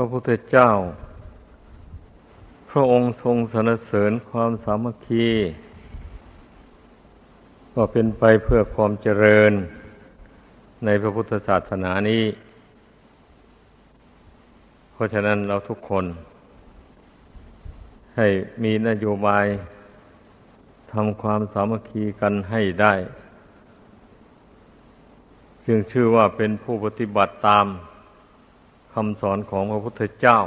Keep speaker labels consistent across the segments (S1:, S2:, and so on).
S1: ระพุทธเจ้า พระองค์ทรงสรรเสริญความสามัคคีก็เป็นไปเพื่อความเจริญในพระพุทธศาสนานี้ เพราะฉะนั้นเราทุกคน ให้มีนโยบายทำความสามัคคีกันให้ได้ จึงชื่อว่าเป็นผู้ปฏิบัติตามำสอนของพระพุทธเจ้า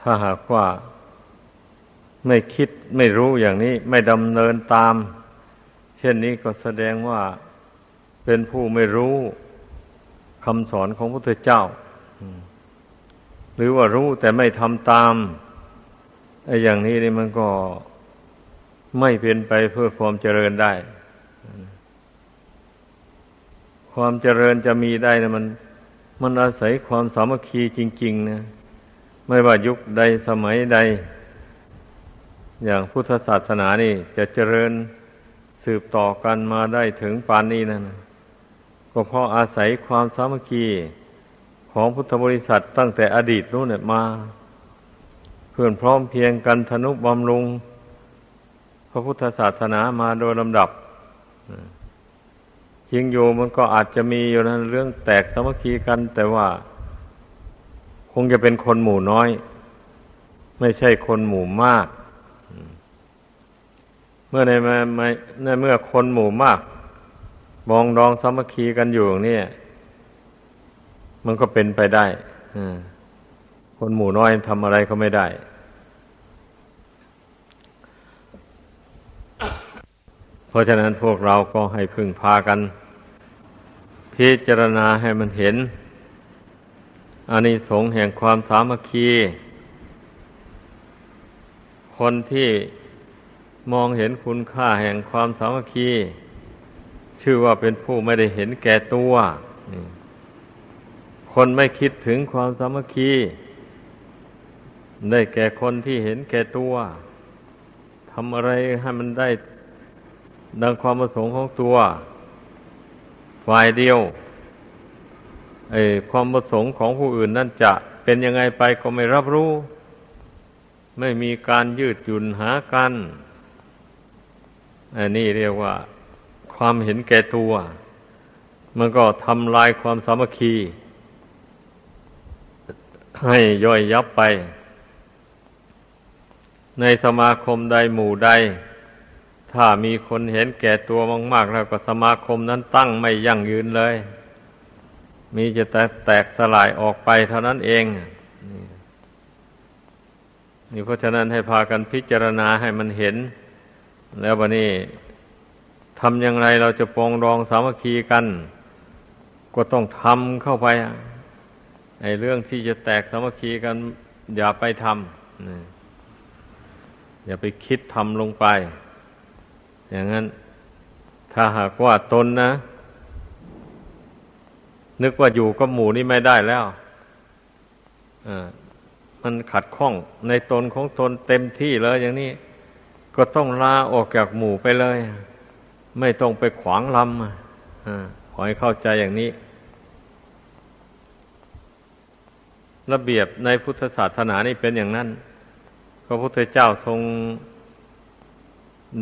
S1: ถ้าหากว่าไม่คิดไม่รู้อย่างนี้ ไม่ดำเนินตาม เช่นนี้ก็แสดงว่าเป็นผู้ไม่รู้คำสอนของพระพุทธเจ้า หรือว่ารู้แต่ไม่ทำตามไอ้อย่างนี้นี่มันก็ไม่เป็นไปเพื่อความเจริญได้ ความเจริญจะมีได้นะมัน มันอาศัยความสามัคคีจริง ๆ นะ ไม่ว่ายุคใดสมัยใด อย่างพุทธศาสนานี่ จะเจริญสืบต่อกันมาได้ถึงปานนี้นั่นก็เพราะอาศัยความสามัคคีของพุทธบริษัทตั้งแต่อดีตนู้นเนี่ยมา เพื่อนพร้อมเพียงกันธนุบำรุง พระพุทธศาสนามาโดยลำดับ จริงอยู่มันก็อาจจะมีอยู่นั้นเรื่องแตกสามัคคีกัน แต่ว่า คงจะเป็นคนหมู่น้อย ไม่ใช่คนหมู่มาก เมื่อในในเมื่อคนหมู่มาก มองดองสามัคคีกันอยู่นี่มันก็เป็นไปได้คนหมู่น้อยทำอะไรก็ไม่ได้ เพ ราะฉะนั้นพวกเราก็ให้พึ่งพากัน พิจารณาให้มันเห็นอานิสงส์แห่งความสามัคคี คนที่มองเห็นคุณค่าแห่งความสามัคคี ชื่อว่าเป็นผู้ไม่ได้เห็นแก่ตัวคนไม่คิดถึงความสามัคคี ได้แก่คนที่เห็นแก่ตัวทำอะไรให้มันได้ ดังความประสงค์ของตัว ฝ่ายเดียวไอ้ความประสงค์ของผู้อื่นนั่นจะเป็นยังไงไปก็ไม่รับรู้ ไม่มีการยืดหยุ่นหากันอันนี้เรียกว่า ความเห็นแก่ตัว มันก็ทำลายความสามัคคี ให้ย่อยยับไป ในสมาคมใดหมู่ใด ถ้ามีคนเห็นแก่ตัวมาก ๆ แล้วก็สมาคมนั้นตั้งไม่ยั่งยืนเลย มีจะแตกแตกสลายออกไปเท่านั้นเองนี่เพราะฉะนั้นให้พากันพิจารณาให้มันเห็น แล้ววันนี้ทำอย่างไรเราจะปองรองสามัคคีกัน ก็ต้องทำเข้าไปไอ้เรื่องที่จะแตกสามัคคีกัน อย่าไปทำอย่าไปคิดทำลงไป อย่างนั้น ถ้าหากว่าตนนะ นึกว่าอยู่กับหมู่นี่ไม่ได้แล้วมันขัดข้องในตนของตนเต็มที่เลยอย่างนี้ ก็ต้องลาออกจากหมู่ไปเลย ไม่ต้องไปขวางลำขอให้เข้าใจอย่างนี้ ระเบียบในพุทธศาสนานี่เป็นอย่างนั้นพระพุทธเจ้าทรง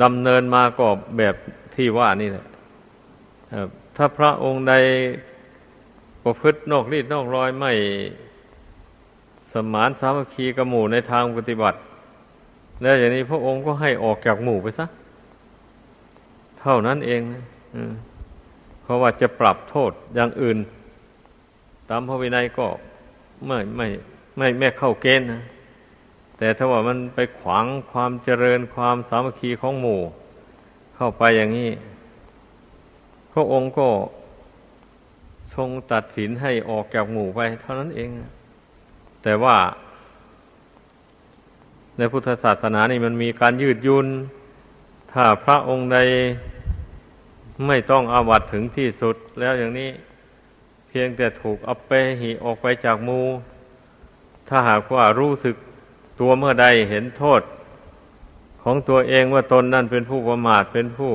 S1: ดำเนินมาก็แบบที่ว่านี่แหละถ้าพระองค์ใดประพฤตินอกรีดนอกรอยไม่สมานสามัคคีกับหมู่ในทางปฏิบัติ แล้วอย่างนี้พระองค์ก็ให้ออกจากหมู่ไปซะ เท่านั้นเองนะเพราะว่าจะปรับโทษอย่างอื่น ตามพระวินัยก็ไม่ไม่ไม่แม่เข้าเกณฑ์นะ แต่ถ้าว่ามันไปขวางความเจริญความสามัคคีของหมู่ เข้าไปอย่างนี้ พระองค์ก็ทรงตัดสินให้ออกจากหมู่ไป เท่านั้นเอง แต่ว่าในพุทธศาสนานี่มันมีการยืดยุน ถ้าพระองค์ใดไม่ต้องอาวัตถึงที่สุดแล้วอย่างนี้ เพียงแต่ถูกอัปเปหิออกไปจากมู ถ้าหากว่ารู้สึก ตัวเมื่อใดเห็นโทษ ของตัวเองว่าตนนั่นเป็นผู้ประมาทเป็นผู้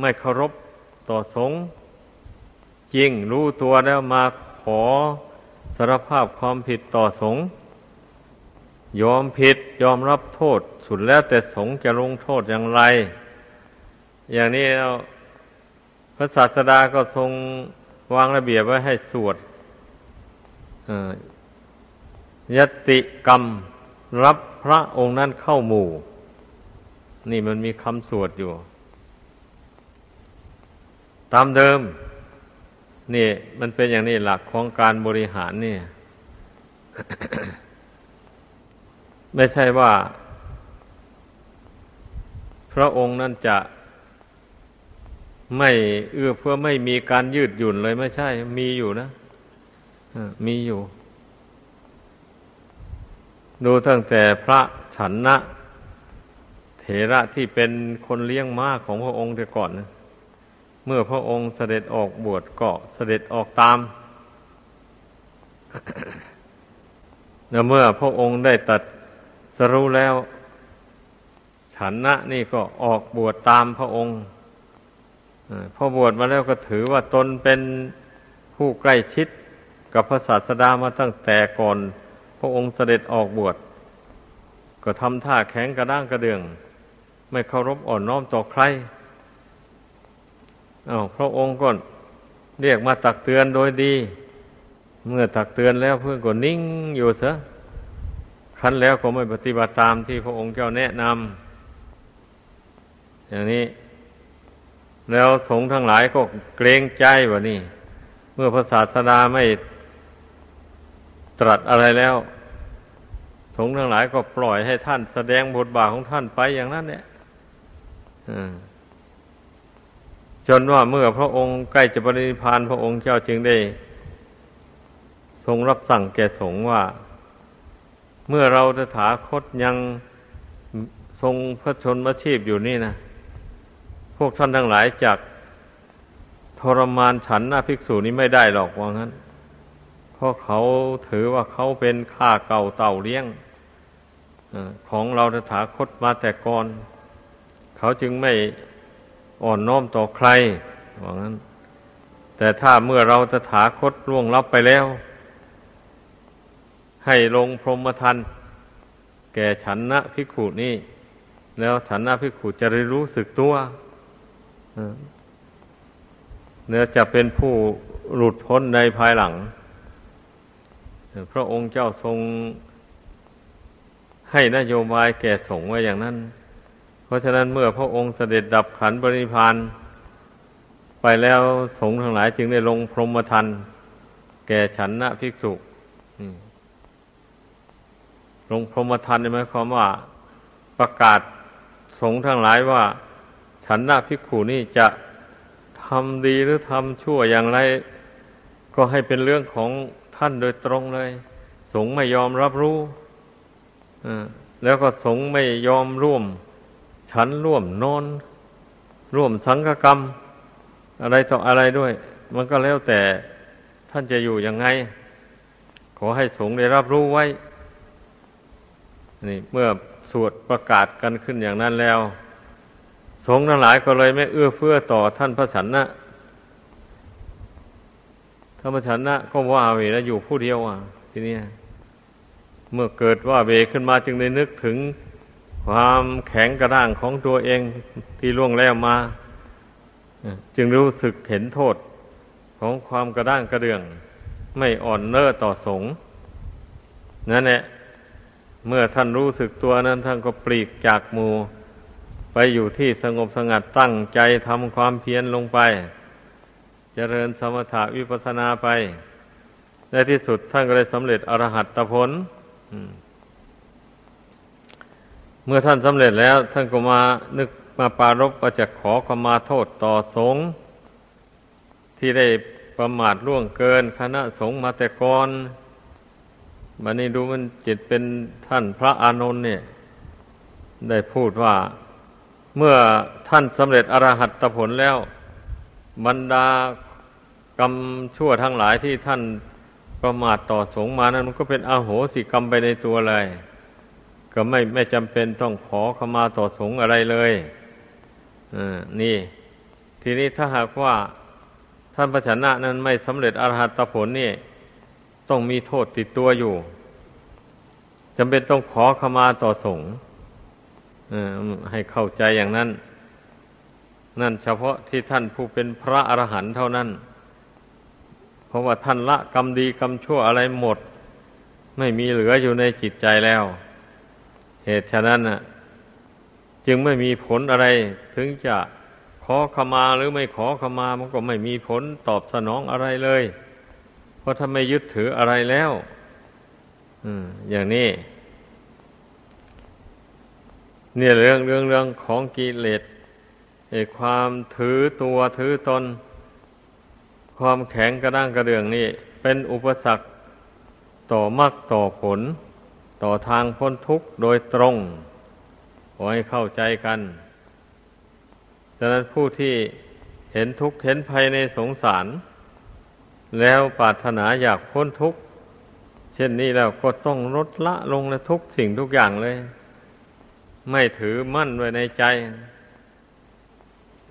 S1: ไม่เคารพต่อสงฆ์จริงรู้ตัวแล้วมาขอสารภาพความผิดต่อสงฆ์ยอมผิดยอมรับโทษ สุดแล้วแต่สงฆ์จะลงโทษอย่างไร อย่างนี้พระศาสดาก็ทรงวางระเบียบไว้ให้สวด ยติกรรมรับพระองค์นั้นเข้าหมู่ นี่มันมีคำสวดอยู่ ตามเดิม นี่มันเป็นอย่างนี้หลักของการบริหารนี่ไม่ใช่ว่า พระองค์นั้นจะไม่เอื้อเพื่อไม่มีการยืดหยุ่นเลยไม่ใช่ มีอยู่นะมีอยู่ ดูตั้งแต่พระฉันนะเถระที่เป็นคนเลี้ยงม้าของพระองค์แต่ก่อนนะเมื่อพระองค์เสด็จออกบวชก็เสด็จออกตามแล้วเมื่อพระองค์ได้ตัดสรู้แล้ว ฉันนะนี่ก็ออกบวชตามพระองค์พอบวชมาแล้วก็ถือว่าตนเป็นผู้ใกล้ชิดกับพระศาสดามาตั้งแต่ก่อน ระองค์เสด็จออกบวชก็ทำท่าแข็งกระด้างกระเดือง ไม่เคารพอ่อนน้อมต่อใครอา้าวพระองค์ก็เรียกมาตักเตือนโดยดี เมื่อตักเตือนแล้วเพื่อนก็นิ่งอยู่เสะคันแล้วก็ไม่ปฏิบัติตามที่พระองค์เจ้าแนะนำอย่างนี้ แล้วสงฆ์ทั้งหลายก็เกรงใจวะนี่ เมื่อพระศาสดาไม่ ตรัสอะไรแล้ว สงฆ์ทั้งหลายก็ปล่อยให้ท่านแสดงบทบาทของท่านไปอย่างนั้นเนี่ยจนว่าเมื่อพระองค์ใกล้จะปรินิพานพระองค์เจ้าจึงได้ ทรงรับสั่งแก่สงฆ์ว่า เมื่อเราจะถาคตยังทรงพระชนมชีพอยู่นี่นะพวกท่านทั้งหลายจากทรมานฉันหน้าภิกษุนี้ไม่ได้หรอกว่างั้น ราะเขาถือว่าเขาเป็นข้าเก่าเต่าเลี้ยงของเราถาคตมาแต่ก่อน เขาจึงไม่อ่อนน้อมต่อใครว่างั้น แต่ถ้าเมื่อเราถาคตล่วงลับไปแล้ว ให้ลงพรหมทันแก่ฉันนะภิกขุนี่ แล้วฉันนะภิกขุจะได้รู้สึกตัวเนื้อจะเป็นผู้หลุดพ้นในภายหลัง พระองค์เจ้าทรงให้นโยบายแก่สงฆ์ไว้อย่างนั้น เพราะฉะนั้นเมื่อพระองค์เสด็จดับขันบริพานไปแล้วสงฆ์ทั้งหลายจึงได้ลงพรหมทันแก่ฉันนะภิกษุลงพรหมทันหมายความว่าประกาศสงฆ์ทั้งหลายว่า ฉันนาภิกขุนี่จะทำดีหรือทำชั่วอย่างไร ก็ให้เป็นเรื่องของ ท่านโดยตรงเลย สงไม่ยอมรับรู้แล้วก็สงไม่ยอมร่วม ฉันร่วมนอน ร่วมสังฆกรรม อะไรต่ออะไรด้วย มันก็แล้วแต่ท่านจะอยู่ยังไง ขอให้สงได้รับรู้ไว้ นี่เมื่อสวดประกาศกันขึ้นอย่างนั้นแล้ว สงทั้งหลายก็เลยไม่เอื้อเฟื้อต่อท่านพระฉันนะ ท่านพระฉันนะก็ว่าเวแล้วอยู่ผู้เดียวอะ ทีนี้เมื่อเกิดว่าเวขึ้นมาจึงได้นึกถึงความแข็งกระด้างของตัวเองที่ล่วงแล้วมา จึงรู้สึกเห็นโทษของความกระด้างกระเดือง ไม่อ่อนเน้อต่อสงนั่นแหละเมื่อท่านรู้สึกตัวนั้นท่านก็ปลีกจากหมูไปอยู่ที่สงบสงัดตั้งใจทำความเพียรลงไป เจริญสมถะวิปัสนาไป ในที่สุดท่านก็ได้สำเร็จอรหัตตผลเมื่อท่านสำเร็จแล้ว ท่านก็มานึกมาปารบประจะขอขมาโทษต่อสงฆ์ที่ได้ประมาทล่วงเกิน คณะสงฆ์มาแต่ก่อนมันนี้ดูมันจิตเป็นท่านพระอานนท์เนี่ย ได้พูดว่า เมื่อท่านสำเร็จอรหัตผลแล้ว บรรดา กรรมชั่วทั้งหลายที่ท่านประมาทต่อสงมานั้นมันก็เป็นอาโหสิกรรมไปในตัวเลย ก็ไม่ไม่จำเป็นต้องขอขมาต่อสงอะไรเลยอนี่ ทีนี้ถ้าหากว่าท่านพระชนะนั้นไม่สำเร็จอรหัตผลนี่ ต้องมีโทษติดตัวอยู่จำเป็นต้องขอขมาต่อสงฆ์ให้เข้าใจอย่างนั้น นั่นเฉพาะที่ท่านผู้เป็นพระอรหันต์เท่านั้น ราะว่าท่านละกรรมดีกรรมชั่วอะไรหมด ไม่มีเหลืออยู่ในจิตใจแล้ว เหตุฉะนั้นน่ะ จึงไม่มีผลอะไร ถึงจะขอขมาหรือไม่ขอขมามันก็ไม่มีผลตอบสนองอะไรเลย เพราะถ้าไม่ยึดถืออะไรแล้วอย่างนี้ เนี่ยเรื่องเรื่องเรื่องของกิเลสความถือตัวถือตน ความแข็งกระด้างกระเดืองนี่ เป็นอุปสรรคต่อมรรคต่อผล ต่อทางพ้นทุกข์โดยตรงขอให้เข้าใจกันดังนั้นผู้ที่เห็นทุกข์เห็นภัยในสงสาร แล้วปรารถนาอยากพ้นทุกข์เช่นนี้แล้วก็ต้องลดละลงและทุกสิ่งทุกอย่างเลย ไม่ถือมั่นไว้ในใจ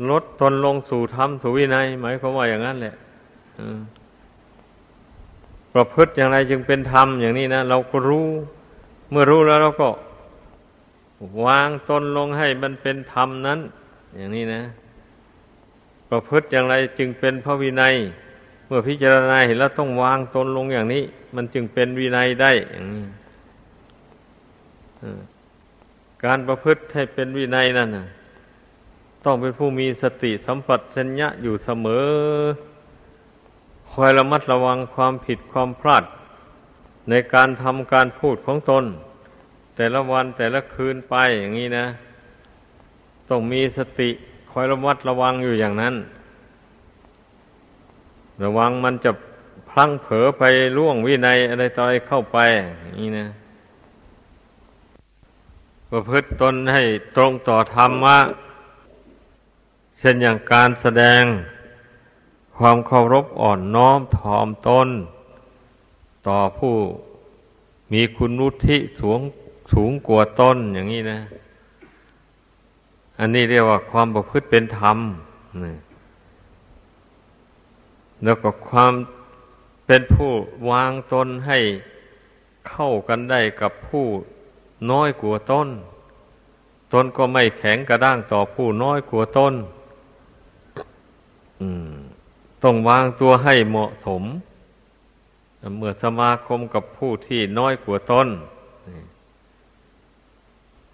S1: ลดตนลงสู่ธรรมสู่วินัยหมายความว่าอย่างนั้นแหละ ประพฤติอย่างไรจึงเป็นธรรมอย่างนี้นะเราก็รู้ เมื่อรู้แล้วเราก็ วางตนลงให้มันเป็นธรรมนั้น อย่างนี้นะ ประพฤติอย่างไรจึงเป็นพระวินัย เมื่อพิจารณาเห็นแล้วต้องวางตนลงอย่างนี้ มันจึงเป็นวินัยได้อย่างนี้การประพฤติให้เป็นวินัยนั่นต้องเป็นผู้มีสติสัมปชัญญะอยู่เสมอ คอยระมัดระวังความผิดความพลาด ในการทำการพูดของตน แต่ละวันแต่ละคืนไปอย่างนี้นะ ต้องมีสติคอยระมัดระวังอยู่อย่างนั้น ระวังมันจะพลั้งเผลอไปล่วงวินัยอะไรต่ออะไรเข้าไปนี่นะประพฤติตนให้ตรงต่อธรรมะเช่นอย่างการแสดง ความเคารพอ่อนน้อมถ่อมตน ต่อผู้มีคุณนุทิสูงสูงกว่าตนอย่างนี้นะ อันนี้เรียกว่าความประพฤติเป็นธรรมแล้วก็ความเป็นผู้วางตนให้เข้ากันได้กับผู้น้อยกว่าตนตนก็ไม่แข็งกระด้างต่อผู้น้อยกว่าตนอืม ต้องวางตัวให้เหมาะสม เมื่อสมาคมกับผู้ที่น้อยกว่าตน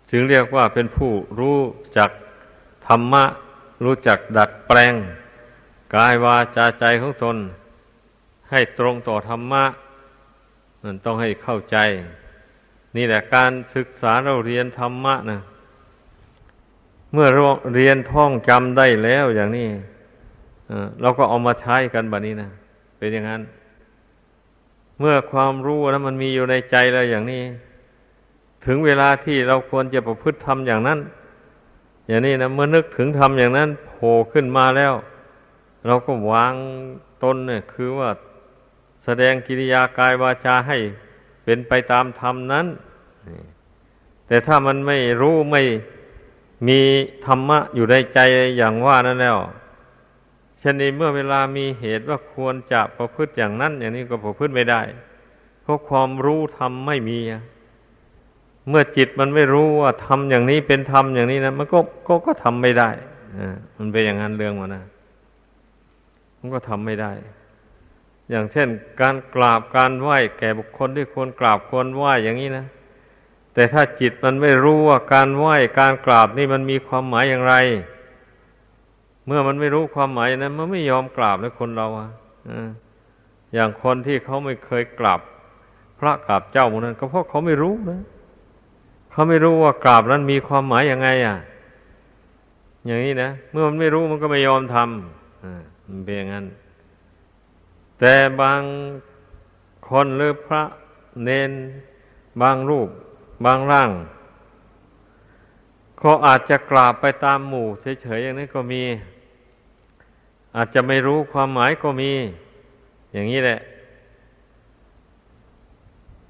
S1: จึงเรียกว่าเป็นผู้รู้จักธรรมะ รู้จักดัดแปลง กายวาจาใจของตน ให้ตรงต่อธรรมะนั่นต้องให้เข้าใจ นี่แหละการศึกษาเราเรียนธรรมะนะเมื่อเรียนท่องจำได้แล้วอย่างนี้ เราก็เอามาใช้กันแบบนี้นะเป็นอย่างนั้น เมื่อความรู้นะมันมีอยู่ในใจเราอย่างนี้ ถึงเวลาที่เราควรจะประพฤติทำอย่างนั้น อย่างนี้นะเมื่อนึกถึงทำอย่างนั้นโผล่ขึ้นมาแล้ว เราก็วางตนเนี่ย คือว่าแสดงกิริยากายวาจาให้เป็นไปตามธรรมนั้น แต่ถ้ามันไม่รู้ไม่มีธรรมะอยู่ในใจอย่างว่านั้นแล้ว เช่นนี้เมื่อเวลามีเหตุว่าควรจะประพฤติอย่างนั้น อย่างนี้ก็ประพฤติไม่ได้ เพราะความรู้ธรรมไม่มี เมื่อจิตมันไม่รู้ว่าทำอย่างนี้เป็นธรรมอย่างนี้นะมันก็ก็ก็ทำไม่ได้อมันเป็นอย่างนั้นเรื่องมันนะมันก็ทำไม่ได้ อย่างเช่น การกราบการไหว้แก่บุคคลที่ควรกราบควรไหว้อย่างนี้นะแต่ถ้าจิตมันไม่รู้ว่าการไหว้การกราบนี่มันมีความหมายอย่างไร เมื่อมันไม่รู้ความหมายนะมันไม่ยอมกราบเลยคนเราอะอย่างคนที่เขาไม่เคยกราบพระกราบเจ้าหมดนั้น ก็เพราะเขาไม่รู้นะเขาไม่รู้ว่ากราบนั้นมีความหมายยังไง อะ อย่างนี้นะเมื่อมันไม่รู้มันก็ไม่ยอมทำอ่ามันเป็นอย่างนั้น แต่บางคนหรือพระเนนบางรูป บางร่างเขาอาจจะกราบไปตามหมู่เฉยๆอย่างนี้ก็มี อาจจะไม่รู้ความหมายก็มี อย่างนี้แหละ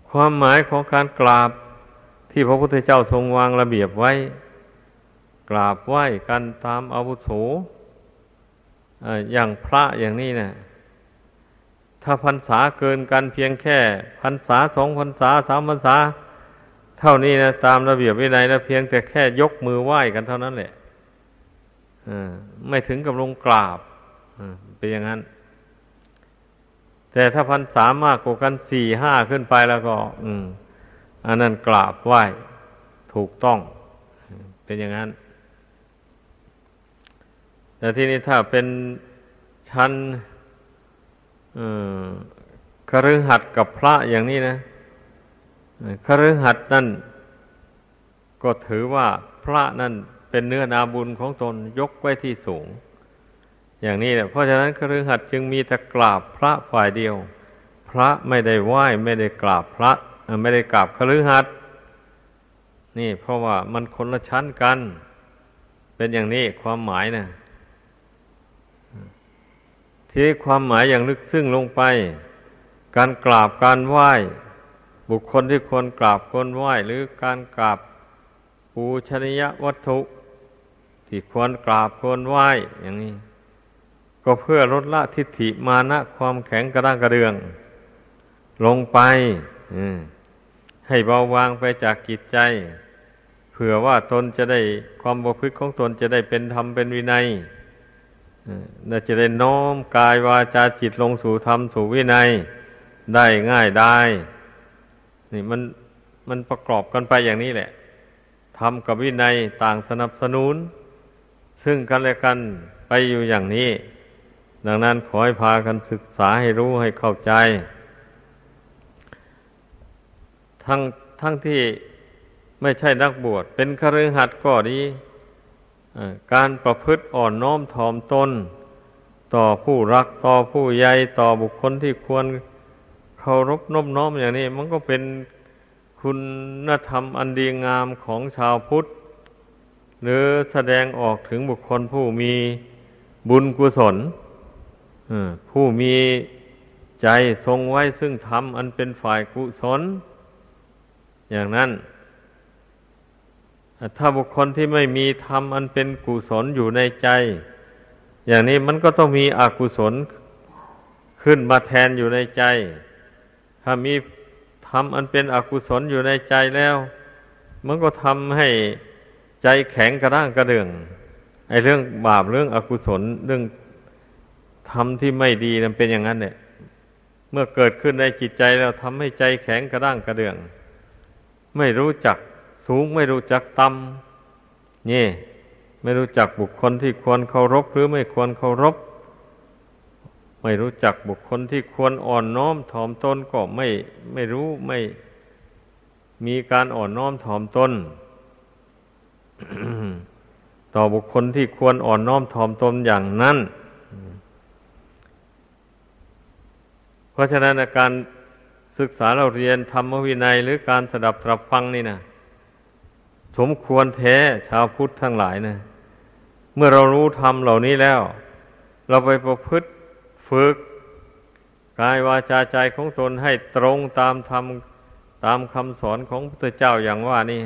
S1: ความหมายของการกราบที่พระพุทธเจ้าทรงวางระเบียบไว้ กราบไหว้กันตามอาวุโสอย่างพระอย่างนี้นะถ้าพรรษาเกินกันเพียงแค่พรรษาสองพรรษาสามพรรษา เท่านี้นะตามระเบียบวินัยนะเพียงแต่แค่ยกมือไหว้กันเท่านั้นแหละไม่ถึงกับลงกราบ เป็นอย่างนั้น แต่ถ้าพรรษามากกว่ากันสี่ห้าขึ้นไปแล้วก็ อืม อันนั้นกราบไหว้ถูกต้อง เป็นอย่างนั้น แต่ที่นี้ถ้าเป็นชั้นคฤหัสถ์กับพระอย่างนี้นะคฤหัสถ์นั่นก็ถือว่าพระนั่นเป็นเนื้อนาบุญของตนยกไว้ที่สูง อย่างนี้แหละเพราะฉะนั้นคฤหัสถ์จึงมีแต่กราบพระฝ่ายเดียว พระไม่ได้ไหว้ไม่ได้กราบพระไม่ได้กราบคฤหัสถ์นี่เพราะว่ามันคนละชั้นกัน เป็นอย่างนี้ความหมายนะที่ความหมายอย่างลึกซึ้งลงไป การกราบการไหว้ บุคคลที่ควรกราบควรไหว้ หรือการกราบปูชนียวัตถุ ที่ควรกราบควรไหว้อย่างนี้ ก็เพื่อลดละทิฏฐิมานะความแข็งกระด้างกระเดือง ลงไปให้เบาบางไปจากกิจใจ เผื่อว่าตนจะได้ความบกพฤติของตนจะได้เป็นธรรมเป็นวินัยเราจะได้น้อมกายวาจาจิตลงสู่ธรรมสู่วินัย ได้ง่ายได้ นี่มันมันประกอบกันไปอย่างนี้แหละธรรมกับวินัยต่างสนับสนุน ซึ่งกันและกันไปอยู่อย่างนี้ ดังนั้นขอให้พากันศึกษาให้รู้ให้เข้าใจ ทั้งทั้งที่ไม่ใช่นักบวช เป็นคฤหัสถ์ก็ดีการประพฤติอ่อนน้อมถ่อมตน ต่อผู้รักต่อผู้ใหญ่ต่อบุคคลที่ควรเคารพนบน้อมอย่างนี้ มันก็เป็นคุณธรรมอันดีงามของชาวพุทธ หรือแสดงออกถึงบุคคลผู้มีบุญกุศล ผู้มีใจทรงไว้ซึ่งธรรมอันเป็นฝ่ายกุศล อย่างนั้นถ้าบุคคลที่ไม่มีธรรมอันเป็นกุศลอยู่ในใจ อย่างนี้มันก็ต้องมีอกุศลขึ้นมาแทนอยู่ในใจ ถ้ามีธรรมอันเป็นอกุศลอยู่ในใจแล้ว มันก็ทำให้ใจแข็งกระด้างกระเดืองไอ้เรื่องบาปเรื่องอกุศลเรื่อง ทำที่ไม่ดีนั้นเป็นอย่างนั้นเนี่ย เมื่อเกิดขึ้นในจิตใจแล้วทำให้ใจแข็งกระด้างกระเดื่อง ไม่รู้จักสูงไม่รู้จักต่ำนี่ ไม่รู้จักบุคคลที่ควรเคารพหรือไม่ควรเคารพ ไม่รู้จักบุคคลที่ควรอ่อนน้อมถ่อมตนก็ไม่ไม่รู้ไม่มีการอ่อนน้อมถ่อมตนต่อบุคคลที่ควรอ่อนน้อมถ่อมตนอย่างนั้น เพ ราะฉะนั้นการศึกษาเราเรียนธรรมวินัยหรือการสดับตรับฟังนี่นะสมควรแท้ชาวพุทธทั้งหลายนะเมื่อเรารู้ธรรมเหล่านี้แล้ว เราไปประพฤติฝึกกายวาจาใจของตนให้ตรงตามธรรมตามคำสอนของพระเจ้าอย่างว่านี่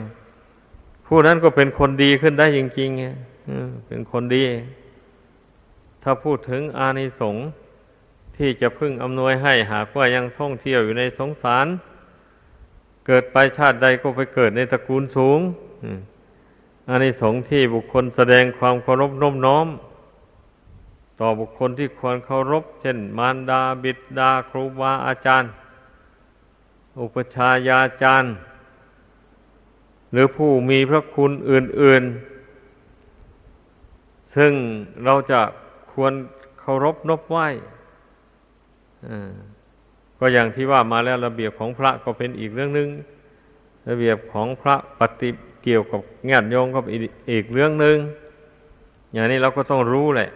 S1: ผู้นั้นก็เป็นคนดีขึ้นได้จริงๆเป็นคนดี ถ้าพูดถึงอานิสงส์ ที่จะพึ่งอำนวยให้หากว่ายังท่องเที่ยวอยู่ในสงสาร เกิดไปชาติใดก็ไปเกิดในตระกูลสูงอันนี้สงที่บุคคลแสดงความเคารพน้มน้อม ต่อบุคคลที่ควรเคารพ เช่น มารดาบิดาครูบาอาจารย์ อุปชายาจารย์ หรือผู้มีพระคุณอื่น ๆ ซึ่งเราจะควรเคารพนบไหว้ ก็อย่างที่ว่ามาแล้วระเบียบของพระก็เป็นอีกเรื่องหนึง่งระเบียบของพระปฏิเกี่ยวกับญาติโยมก็อีกเรื่องหนึง่งอย่างนี้เราก็ต้องรู้แหละ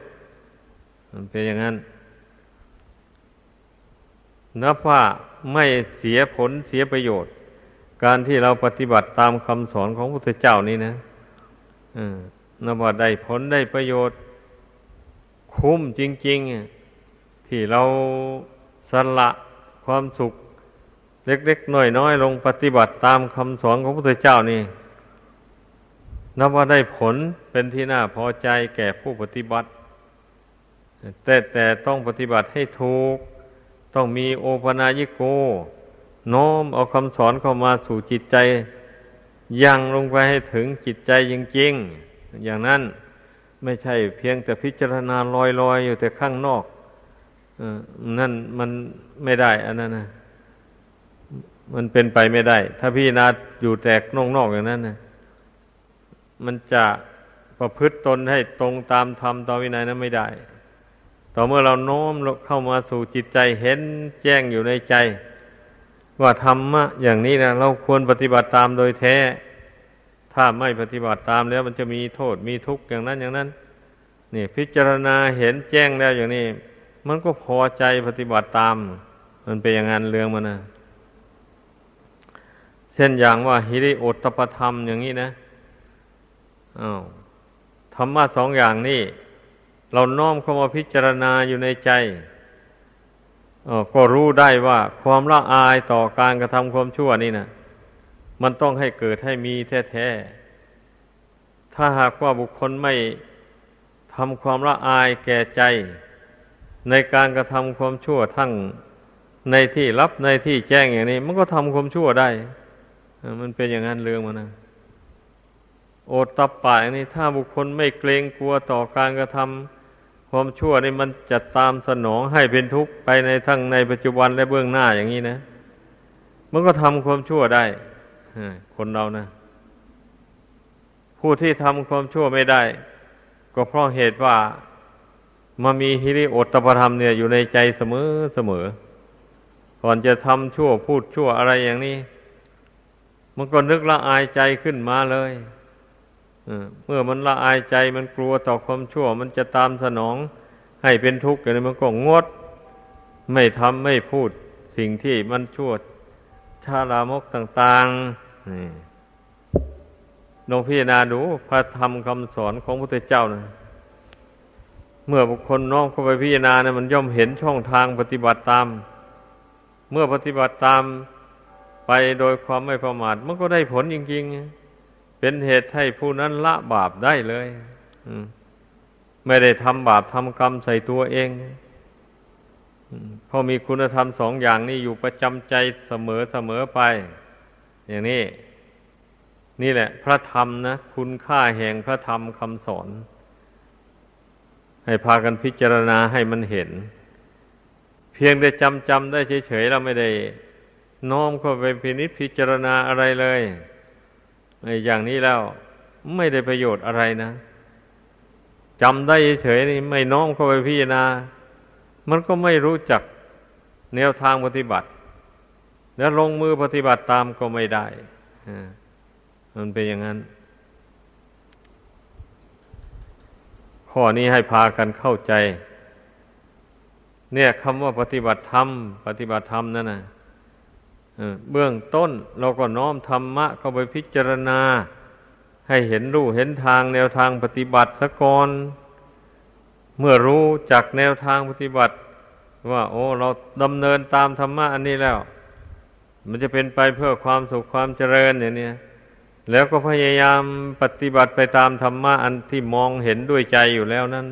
S1: มันเป็นอย่างนั้นนับว่าไม่เสียผลเสียประโยชน์ การที่เราปฏิบัติตามคำสอนของพระพุทธเจ้านี่นะนับว่าได้ผลได้ประโยชน์ คุ้มจริง ๆ ที่เรา สละความสุข เล็กๆน้อยๆลงปฏิบัติตามคำสอนของพระพุทธเจ้านี่ นับว่าได้ผลเป็นที่น่าพอใจแก่ผู้ปฏิบัติ แต่แต่ต้องปฏิบัติให้ถูก ต้องมีโอปนายิโก โน้มเอาคำสอนเข้ามาสู่จิตใจ ยังลงไปให้ถึงจิตใจจริงๆอย่างนั้นไม่ใช่เพียงแต่พิจารณาลอยๆอยู่แต่ข้างนอก นั่นมันไม่ได้ อันนั้นนะมันเป็นไปไม่ได้ ถ้าพี่นาอยู่แตกนอกๆอย่างนั้นนะมันจะประพฤติตนให้ตรงตามธรรมต่อวินัยนั้นไม่ได้ ต่อเมื่อเราโน้มเข้ามาสู่จิตใจเห็นแจ้งอยู่ในใจ ว่าธรรมะอย่างนี้นะเราควรปฏิบัติตามโดยแท้ ถ้าไม่ปฏิบัติตามแล้วมันจะมีโทษมีทุกข์อย่างนั้นอย่างนั้น นี่ พิจารณาเห็นแจ้งแล้วอย่างนี้ มันก็พอใจปฏิบัติตาม มันเป็นอย่างนั้นเรื่องมันนะเช่นอย่างว่าฮิริโอตปธรรมอย่างนี้นะอ้าวธรรมะสองอย่างนี้ เราน้อมเข้ามาพิจารณาอยู่ในใจก็รู้ได้ว่าความละอายต่อการกระทำความชั่วนี่นะมันต้องให้เกิดให้มีแท้ๆ ถ้าหากว่าบุคคลไม่ทำความละอายแก่ใจ ในการกระทำความชั่วทั้งในที่รับในที่แจ้งอย่างนี้ มันก็ทำความชั่วได้มันเป็นอย่างนั้นเรื่องมันนะโอตตะปายนี่ถ้าบุคคลไม่เกรงกลัวต่อการกระทำความชั่วนี่มันจะตามสนองให้เป็นทุกข์ไปในทั้งในปัจจุบันและเบื้องหน้าอย่างนี้นะมันก็ทำความชั่วได้คนเรานะผู้ที่ทำความชั่วไม่ได้ ก็เพราะเหตุว่า มามีฮิริโอตตปธรรมเนี่ยอยู่ในใจเสมอเสมอ ก่อนจะทำชั่วพูดชั่วอะไรอย่างนี้ มันก็นึกละอายใจขึ้นมาเลยเมื่อมันละอายใจมันกลัวต่อความชั่ว มันจะตามสนองให้เป็นทุกข์อย่างนี้มันก็งด ไม่ทำไม่พูดสิ่งที่มันชั่วชาลามกต่างๆนี่ลองพิจารณาดูพระธรรมคำสอนของพระพุทธเจ้านะ เมื่อบุคคลน้อมเข้าไปพิจารณาเนี่ยมันย่อมเห็นช่องทางปฏิบัติตาม เมื่อปฏิบัติตามไปโดยความไม่ประมาทมันก็ได้ผลจริงๆ เป็นเหตุให้ผู้นั้นละบาปได้เลยไม่ได้ทำบาปทำกรรมใส่ตัวเองเพราะมีคุณธรรมสองอย่างนี้อยู่ประจำใจเสมอเสมอไป อย่างนี้ นี่แหละ พระธรรมนะ คุณค่าแห่งพระธรรมคำสอน ให้พากันพิจารณาให้มันเห็น เพียงแต่จำจำได้เฉยๆเราไม่ได้น้อมเข้าไปพินิจพิจารณาอะไรเลยอย่างนี้แล้วไม่ได้ประโยชน์อะไรนะจำได้เฉยๆนี่ไม่น้อมเข้าไปพิจารณา มันก็ไม่รู้จักแนวทางปฏิบัติ แล้วลงมือปฏิบัติตามก็ไม่ได้มันเป็นอย่างนั้น ข้อนี้ให้พากันเข้าใจ เนี่ยคำว่าปฏิบัติธรรม ปฏิบัติธรรมนั่นนะเบื้องต้นเราก็น้อมธรรมะเข้าไปพิจารณา ให้เห็นรูเห็นทางแนวทางปฏิบัติสะก่อนเมื่อรู้จักแนวทางปฏิบัติ ว่า โอ้ เราดำเนินตามธรรมะอันนี้แล้ว มันจะเป็นไปเพื่อความสุขความเจริญอย่างนี้ แล้วก็พยายามปฏิบัติไปตามธรรมะอันที่มองเห็นด้วยใจอยู่แล้วนั้น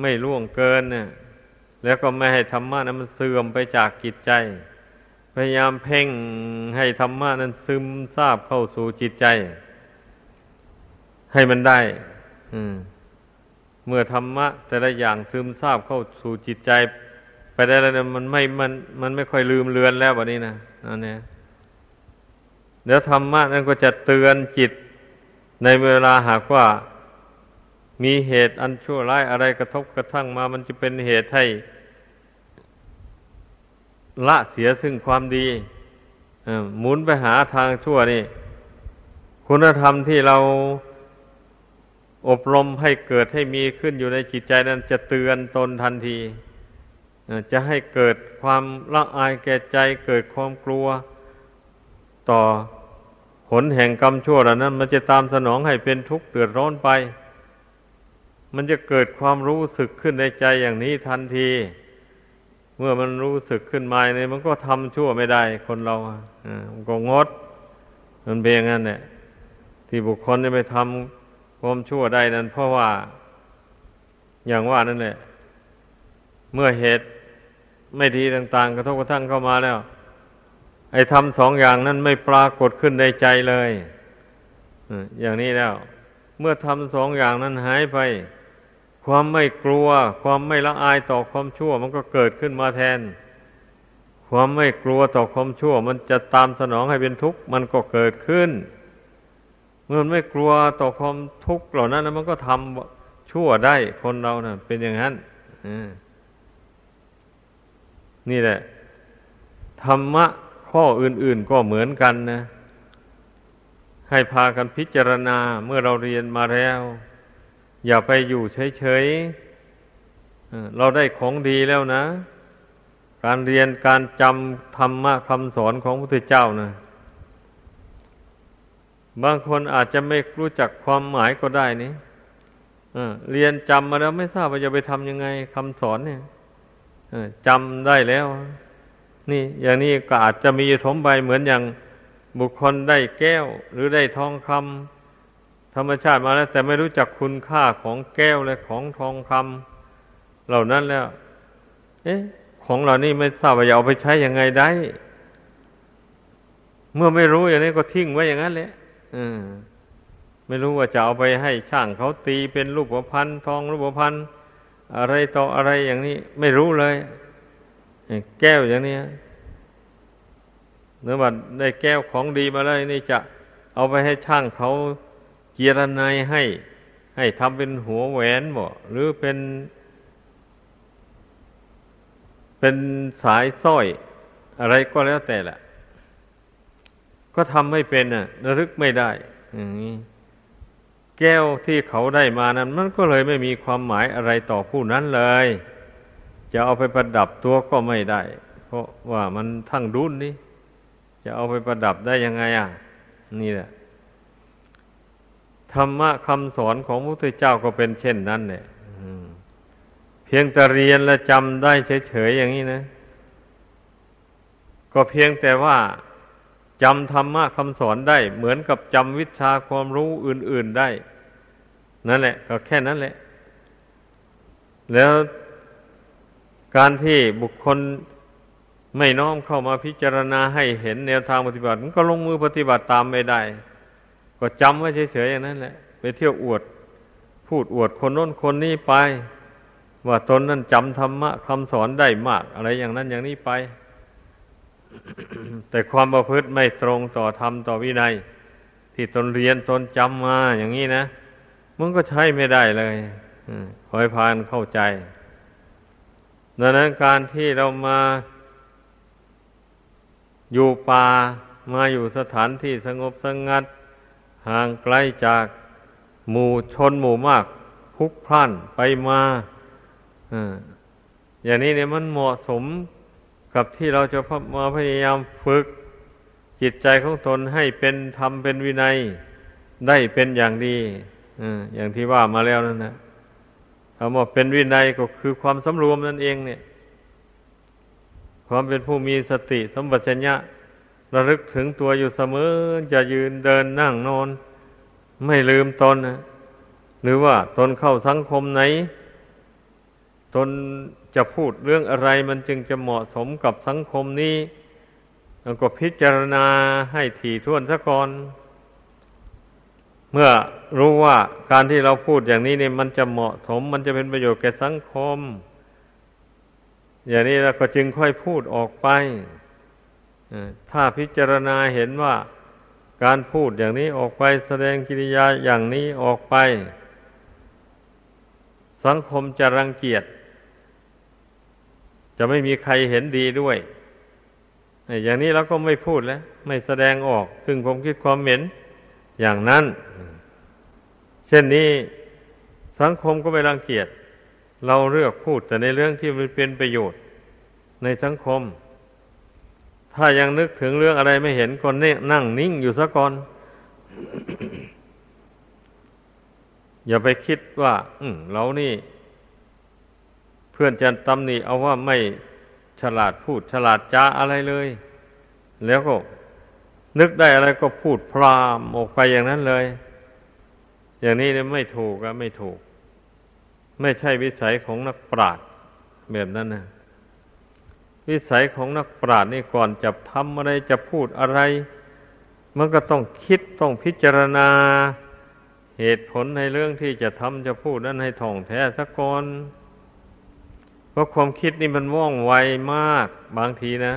S1: ไม่ล่วงเกินเนี่ยแล้วก็ไม่ให้ธรรมะนั้นมันเสื่อมไปจากกิจใจ พยายามเพ่งให้ธรรมะนั้นซึมซาบเข้าสู่จิตใจ ให้มันได้เมื่อธรรมะ แต่ละอย่างซึมซาบเข้าสู่จิตใจ ไปได้แล้วมันไม่มัน มันไม่ค่อยลืมเลือนแล้วแบบนี้นะนั่นเนี่ย เดี๋ยวธรรมะนั้นก็จะเตือนจิตในเวลาหากว่ามีเหตุอันชั่วร้ายอะไรกระทบกระทั่งมา มันจะเป็นเหตุให้ละเสียซึ่งความดีหมุนไปหาทางชั่วนี่ คุณธรรมที่เราอบรมให้เกิดให้มีขึ้นอยู่ในจิตใจนั้นจะเตือนตนทันที จะให้เกิดความละอายแก่ใจ เกิดความกลัว ต่อผลแห่งกรรมชั่วเหล่านั้น มันจะตามสนองให้เป็นทุกข์เดือดร้อนไป มันจะเกิดความรู้สึกขึ้นในใจอย่างนี้ทันที เมื่อมันรู้สึกขึ้นมาเนี่ยมันก็ทำชั่วไม่ได้คนเราอะมันก็งด มันเป็นอย่างนั้นเนี่ยที่บุคคลจะไปทำความชั่วได้นั้น เพราะว่า อย่างว่านั่นแหละเมื่อเหตุไม่ดีต่าง ๆ กระทบกระทั่งเข้ามาแล้ว ไอ้ทำสองอย่างนั้นไม่ปรากฏขึ้นในใจเลยอย่างนี้แล้ว เมื่อทำสองอย่างนั้นหายไป ความไม่กลัว ความไม่ละอายต่อความชั่ว มันก็เกิดขึ้นมาแทน ความไม่กลัวต่อความชั่ว มันจะตามสนองให้เป็นทุกข์มันก็เกิดขึ้น เมื่อไม่กลัวต่อความทุกข์เหล่านั้นมันก็ทำชั่วได้คนเรานะ่ะ เป็นอย่างนั้นนี่แหละธรรมะ ข้ออื่นๆก็เหมือนกันนะ ให้พากันพิจารณาเมื่อเราเรียนมาแล้ว อย่าไปอยู่เฉยๆเราได้ของดีแล้วนะ การเรียนการจำธรรมะคำสอนของพระพุทธเจ้านะบางคนอาจจะไม่รู้จักความหมายก็ได้นี่เรียนจำมาแล้วไม่ทราบว่าจะไปทำยังไงคำสอนเนี่ยจำได้แล้ว นี่อย่างนี้ก็อาจจะมีถมไปเหมือนอย่างบุคคลได้แก้ว หรือได้ทองคำธรรมชาติมาแล้ว แต่ไม่รู้จักคุณค่าของแก้วและของทองคำเหล่านั้นแล้ว เอ๊ะ ของเหล่านี้ไม่ทราบว่าจะเอาไปใช้ยังไงได้ เมื่อไม่รู้อย่างนี้ก็ทิ้งไว้อย่างนั้นแหละอืมไม่รู้ว่าจะเอาไปให้ช่างเขาตีเป็นรูปพันธ์ทองรูปพันธ์อะไรต่ออะไรอย่างนี้ ไม่รู้เลย แก้วอย่างนี้เนื้อบัดได้แก้วของดีมาเลยนี่จะเอาไปให้ช่างเขาเกียรนายให้ ให้ทำเป็นหัวแหวนบ่หรือเป็น เป็นสายสร้อย อะไรก็แล้วแต่แหละ ก็ทำไม่เป็นน่ะระลึกไม่ได้อย่างนี้แก้วที่เขาได้มานั้น มันก็เลยไม่มีความหมายอะไรต่อผู้นั้นเลย จะเอาไปประดับตัวก็ไม่ได้ เพราะว่ามันทั้งดุนนี่จะเอาไปประดับได้ยังไงอะ นี่แหละธรรมะคำสอนของพระพุทธเจ้าก็เป็นเช่นนั้นเนี่ยเพียงแต่เรียนและจำได้เฉยๆอย่างนี้นะ ก็เพียงแต่ว่าจำธรรมะคำสอนได้ เหมือนกับจำวิชาความรู้อื่น ๆได้ นั่นแหละ ก็แค่นั้นแหละ แล้ว การที่บุคคลไม่น้อมเข้ามาพิจารณาให้เห็นแนวทางปฏิบัติ มันก็ลงมือปฏิบัติตามไม่ได้ ก็จำไว้เฉยๆอย่างนั้นแหละ ไปเที่ยวอวด พูดอวดคนโน้นคนนี้ไป ว่าตนนั้นจำธรรมะคำสอนได้มาก อะไรอย่างนั้นอย่างนี้ไป แต่ความประพฤติไม่ตรงต่อธรรมต่อวินัย ที่ตนเรียนตนจำมาอย่างนี้นะ มันก็ใช้ไม่ได้เลยคอยพานเข้าใจ ดังนั้นการที่เรามาอยู่ป่ามาอยู่สถานที่สงบสงัด ห่างไกลจากหมู่ชนหมู่มากพุกพล่านไปมาอย่างนี้เนี่ยมันเหมาะสมกับที่เราจะมาพยายามฝึก จิตใจของตนให้เป็นธรรมเป็นวินัย ได้เป็นอย่างดีอย่างที่ว่ามาแล้วนั่นนะ คำว่าเป็นวินัยก็คือความสำรวมนั่นเองเนี่ย ความเป็นผู้มีสติสมบัติชญะระลึกถึงตัวอยู่เสมอ จะยืนเดินนั่งนอน ไม่ลืมตนนะหรือว่าตนเข้าสังคมไหน ตนจะพูดเรื่องอะไรมันจึงจะเหมาะสมกับสังคมนี้แล้วก็พิจารณาให้ถี่ถ้วนซะก่อน เมื่อรู้ว่าการที่เราพูดอย่างนี้เนี่ยมันจะเหมาะสม มันจะเป็นประโยชน์แก่สังคม อย่างนี้เราก็จึงค่อยพูดออกไปถ้าพิจารณาเห็นว่าการพูดอย่างนี้ออกไปแสดงกิริยาอย่างนี้ออกไป สังคมจะรังเกียจ จะไม่มีใครเห็นดีด้วย อย่างนี้เราก็ไม่พูดแล้ว ไม่แสดงออก ซึ่งผมคิดความเห็น อย่างนั้น เช่นนี้สังคมก็ไม่รังเกียจเราเลือกพูดแต่ในเรื่องที่มันเป็นประโยชน์ในสังคม ถ้ายังนึกถึงเรื่องอะไรไม่เห็นคนนี่นั่งนิ่งอยู่ซะก่อน อย่าไปคิดว่าอืเรานี่ เพื่อนจะตำหนิเอาว่าไม่ฉลาดพูดฉลาดจ้าอะไรเลย แล้วก็ นึกได้อะไรก็พูดพรามออกไปอย่างนั้นเลย อย่างนี้เนี่ยไม่ถูกอะไม่ถูกไไม่ใช่วิสัยของนักปราชญ์แบบนั้นนะวิสัยของนักปราชญ์นี่ก่อนจะทำอะไรจะพูดอะไร มันก็ต้องคิดต้องพิจารณา เหตุผลในเรื่องที่จะทำจะพูดนั้นให้ท่องแท้สักก่อนเพราะความคิดนี่มันว่องไวมากบางทีนะ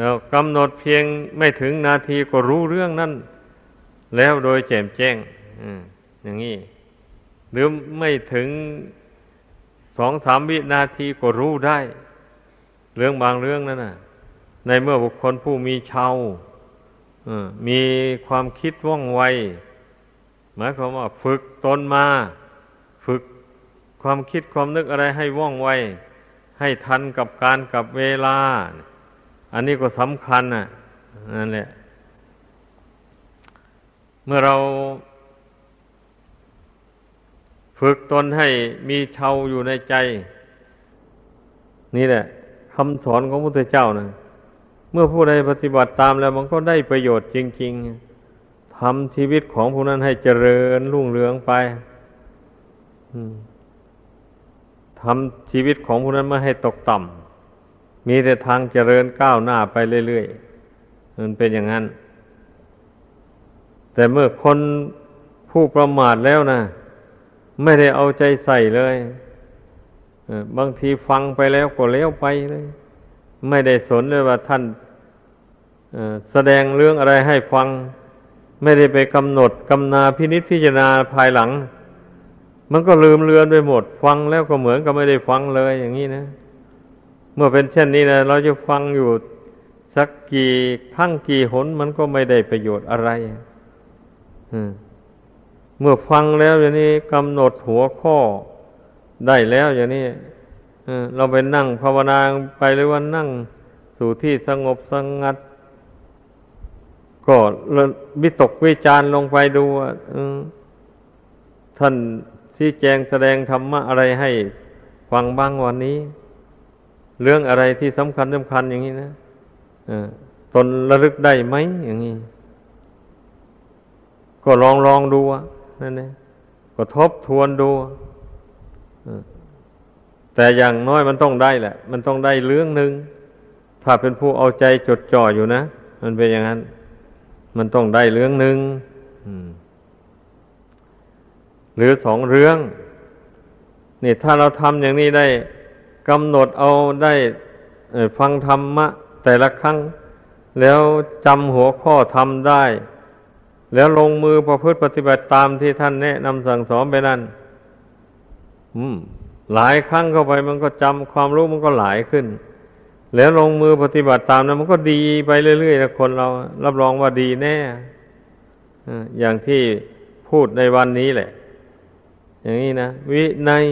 S1: เรากำหนดเพียงไม่ถึงนาทีก็รู้เรื่องนั้นแล้วโดยแจ่มแจ้งอย่างนี้หรือไม่ถึงสองสามวินาทีก็รู้ได้ เรื่องบางเรื่องนั่นน่ะในเมื่อบุคคลผู้มีเชาวมีความคิดว่องไวหมายความว่าฝึกตนมา ฝึกความคิดความนึกอะไรให้ว่องไว ให้ทันกับการกับเวลา อันนี้ก็สำคัญน่ะนั่นแหละ เมื่อเราฝึกตนให้มีเชาอยู่ในใจ นี่แหละคำสอนของพระพุทธเจ้านะเมื่อผู้ใดปฏิบัติตามแล้ว มันก็ได้ประโยชน์จริง ๆทำชีวิตของผู้นั้นให้เจริญรุ่งเรืองไปทำชีวิตของผู้นั้นไม่ให้ตกต่ำ มีแต่ทางเจริญก้าวหน้าไปเรื่อยๆมันเป็นอย่างนั้น แต่เมื่อคนผู้ประมาทแล้วนะไม่ได้เอาใจใส่เลยบางทีฟังไปแล้วก็เลี้ยวไปเลย ไม่ได้สนเลยว่าท่านแสดงเรื่องอะไรให้ฟัง ไม่ได้ไปกำหนดกำนาพินิษพิจารณาภายหลัง มันก็ลืมเลือนไปหมด ฟังแล้วก็เหมือนกับไม่ได้ฟังเลยอย่างนี้นะ เมื่อเป็นเช่นนี้นะเราจะฟังอยู่สักกี่ครั้งกี่หนมันก็ไม่ได้ประโยชน์อะไรมเมื่อฟังแล้วอย่างนี้กำหนดหัวข้อได้แล้วอย่างนี้เราไปนั่งภาวนาไปหรือว่านั่งสู่ที่สงบสงัด ก็วิตกวิจารลงไปดูท่านชี้แจงแสดงธรรมะอะไรให้ฟังบ้างวันนี้ เรื่องอะไรที่สำคัญสำคัญอย่างนี้นะตนระลึกได้ไหมอย่างนี้ ก็ลองลองดูนั่นเองก็ทบทวนดูแต่อย่างน้อยมันต้องได้แหละ มันต้องได้เรื่องหนึ่งถ้าเป็นผู้เอาใจจดจ่ออยู่นะ มันเป็นอย่างนั้น มันต้องได้เรื่องหนึ่งหรือสองเรื่อง นี่ถ้าเราทำอย่างนี้ได้ กำหนดเอาได้ฟังธรรมะ แต่ละครั้ง แล้วจำหัวข้อทำได้ แล้วลงมือประพฤติปฏิบัติตามที่ท่านแนะนำสั่งสอนไปนั่นหลายครั้งเข้าไปมันก็จำความรู้มันก็หลายขึ้น แล้วลงมือปฏิบัติตามนั้นมันก็ดีไปเรื่อยๆนะคนเรา รับรองว่าดีแน่อย่างที่พูดในวันนี้แหละ อย่างนี้นะ วินัย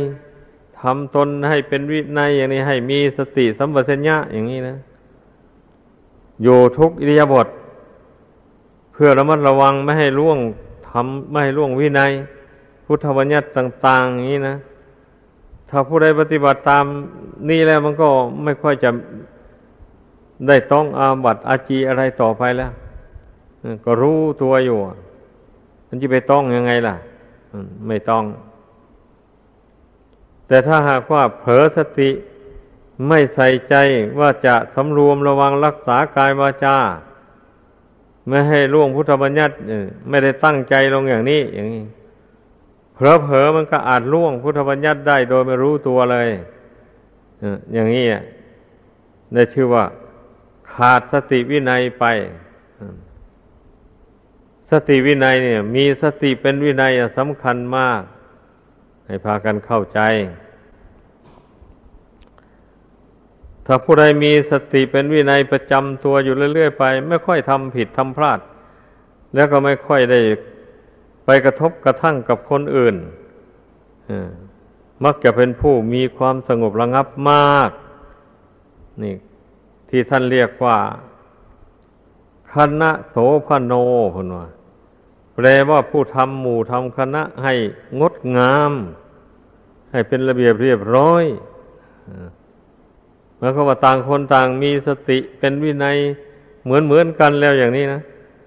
S1: ทำตนให้เป็นวินัยอย่างนี้ให้มีสติสัมปชัญญะอย่างนี้นะ อยู่ทุกอิริยาบถพื่อระมัดระวังไม่ให้ล่วงทำไม่ให้ล่วงวินัย พุทธบัญญัติต่าง ๆ อย่างนี้นะ ถ้าผู้ใดปฏิบัติตามนี่แล้วมันก็ไม่ค่อยจะได้ต้องอาบัตอาจีอะไรต่อไปแล้วก็รู้ตัวอยู่มันจะไปต้องยังไงล่ะ ไม่ต้อง แต่ถ้าหากว่าเผลอสติไม่ใส่ใจว่าจะสำรวมระวังรักษากายวาจาไม่ให้ล่วงพุทธบัญญัติไม่ได้ตั้งใจลงอย่างนี้อย่างนี้เผลอๆมันก็อาจล่วงพุทธบัญญัติได้โดยไม่รู้ตัวเลยอย่างนี้ได้ชื่อว่า ขาดสติวินัยไป สติวินัยเนี่ย มีสติเป็นวินัยสำคัญมาก ให้พากันเข้าใจ ถ้าผู้ใดมีสติเป็นวินัยประจำตัวอยู่เรื่อยๆไป ไม่ค่อยทำผิดทำพลาด แล้วก็ไม่ค่อยได้ไปกระทบกระทั่งกับคนอื่นมักจะเป็นผู้มีความสงบระงับมาก นี่ ที่ท่านเรียกว่าคณะโสพโนพนว่า แปลว่าผู้ทำหมู่ทำคณะให้งดงาม ให้เป็นระเบียบเรียบร้อยแล้วก็ว่าต่างคนต่างมีสติเป็นวินัยเหมือนเหมือนกันแล้วอย่างนี้นะ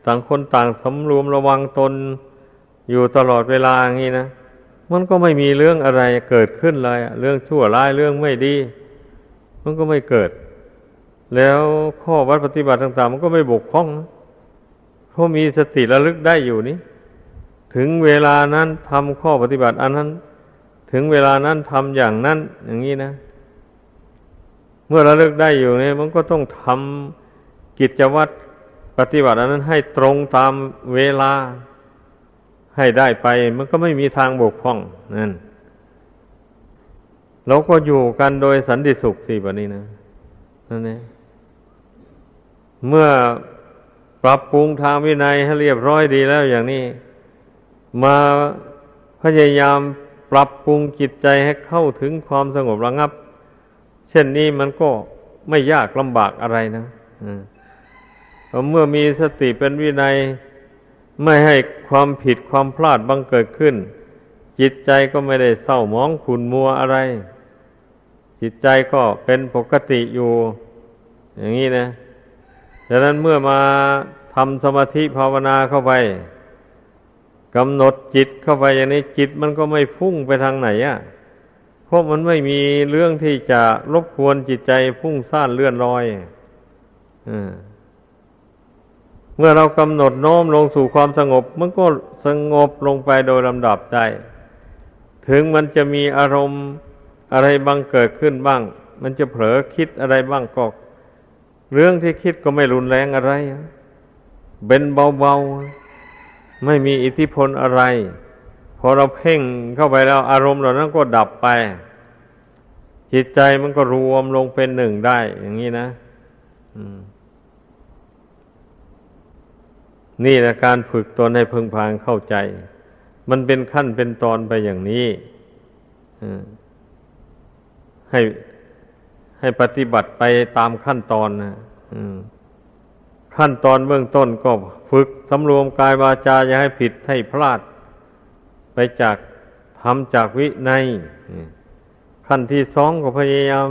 S1: ต่างคนต่างสำรวมระวังตนอยู่ตลอดเวลาอย่างนี้นะมันก็ไม่มีเรื่องอะไรเกิดขึ้นเลยเรื่องชั่วร้ายเรื่องไม่ดี มันก็ไม่เกิด แล้วข้อวัดปฏิบัติต่าง ๆ มันก็ไม่บกพร่องเพ ราะมีสติระลึกได้อยู่นี้ ถึงเวลานั้นทำข้อปฏิบัติ อันนั้น ถึงเวลานั้นทำอย่างนั้น อย่างนี้นะ เมื่อระลึกได้อยู่เนี่ยมันก็ต้องทำกิจวัตรปฏิบัติ อันนั้นให้ตรงตามเวลาให้ได้ไป มันก็ไม่มีทางบกพร่องนั่นเราก็อยู่กันโดยสันติสุขสิแบบนี้นะนั่นเองเมื่อ ปรับปรุงทางวินัยให้เรียบร้อยดีแล้วอย่างนี้ มาพยายามปรับปรุงจิตใจให้เข้าถึงความสงบระงับ เช่นนี้มันก็ไม่ยากลำบากอะไรนะเมื่อมีสติเป็นวินัย ไม่ให้ความผิดความพลาดบังเกิดขึ้น จิตใจก็ไม่ได้เศร้าหมองขุนมัวอะไร จิตใจก็เป็นปกติอยู่ อย่างนี้นะ ดังนั้นเมื่อมาทำสมาธิภาวนาเข้าไปกำหนดจิตเข้าไปอย่างนี้จิตมันก็ไม่ฟุ้งไปทางไหนอะ่ะเพราะมันไม่มีเรื่องที่จะรบกวนจิตใจฟุ้งซ่านเลื่อนลอยอเมื่อเรากำหนดโน้มลงสู่ความสงบ มันก็สงบลงไปโดยลำดับได้ ถึงมันจะมีอารมณ์อะไรบางเกิดขึ้นบ้าง มันจะเผลอคิดอะไรบ้างก็ เรื่องที่คิดก็ไม่รุนแรงอะไร เป็นเบาๆ ไม่มีอิทธิพลอะไร พอเราเพ่งเข้าไปแล้วอารมณ์เหล่านั้นก็ดับไป จิตใจมันก็รวมลงเป็นหนึ่งได้ อย่างนี้นะนี่แหละการฝึกตนให้พึงพางเข้าใจ มันเป็นขั้นเป็นตอนไปอย่างนี้ให้ ให้ปฏิบัติไปตามขั้นตอนนะขั้นตอนเบื้องต้นก็ฝึกสำรวมกายวาจาอย่าให้ผิดให้พลาด ไปจากทำจากวิในขั้นที่สองก็พยายาม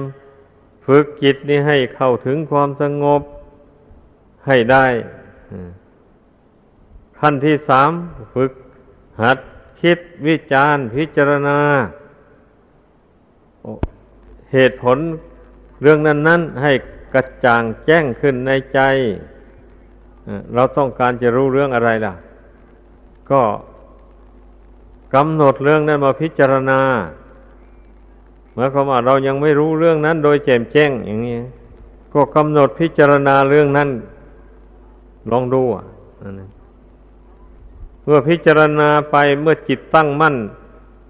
S1: ฝึกจิตนี้ให้เข้าถึงความสงบให้ได้ขั้นที่สามฝึกหัดคิดวิจารณ์พิจารณา เหตุผล เรื่องนั้นๆให้กระจ่างแจ้งขึ้นในใจ เราต้องการจะรู้เรื่องอะไรล่ะ ก็กำหนดเรื่องนั้นมาพิจารณาเมื่อเขาว่าเรายังไม่รู้เรื่องนั้น โดยแจ่มแจ้งอย่างนี้ ก็กำหนดพิจารณาเรื่องนั้น ลองดูอะเมื่อพิจารณาไปเมื่อจิตตั้งมั่น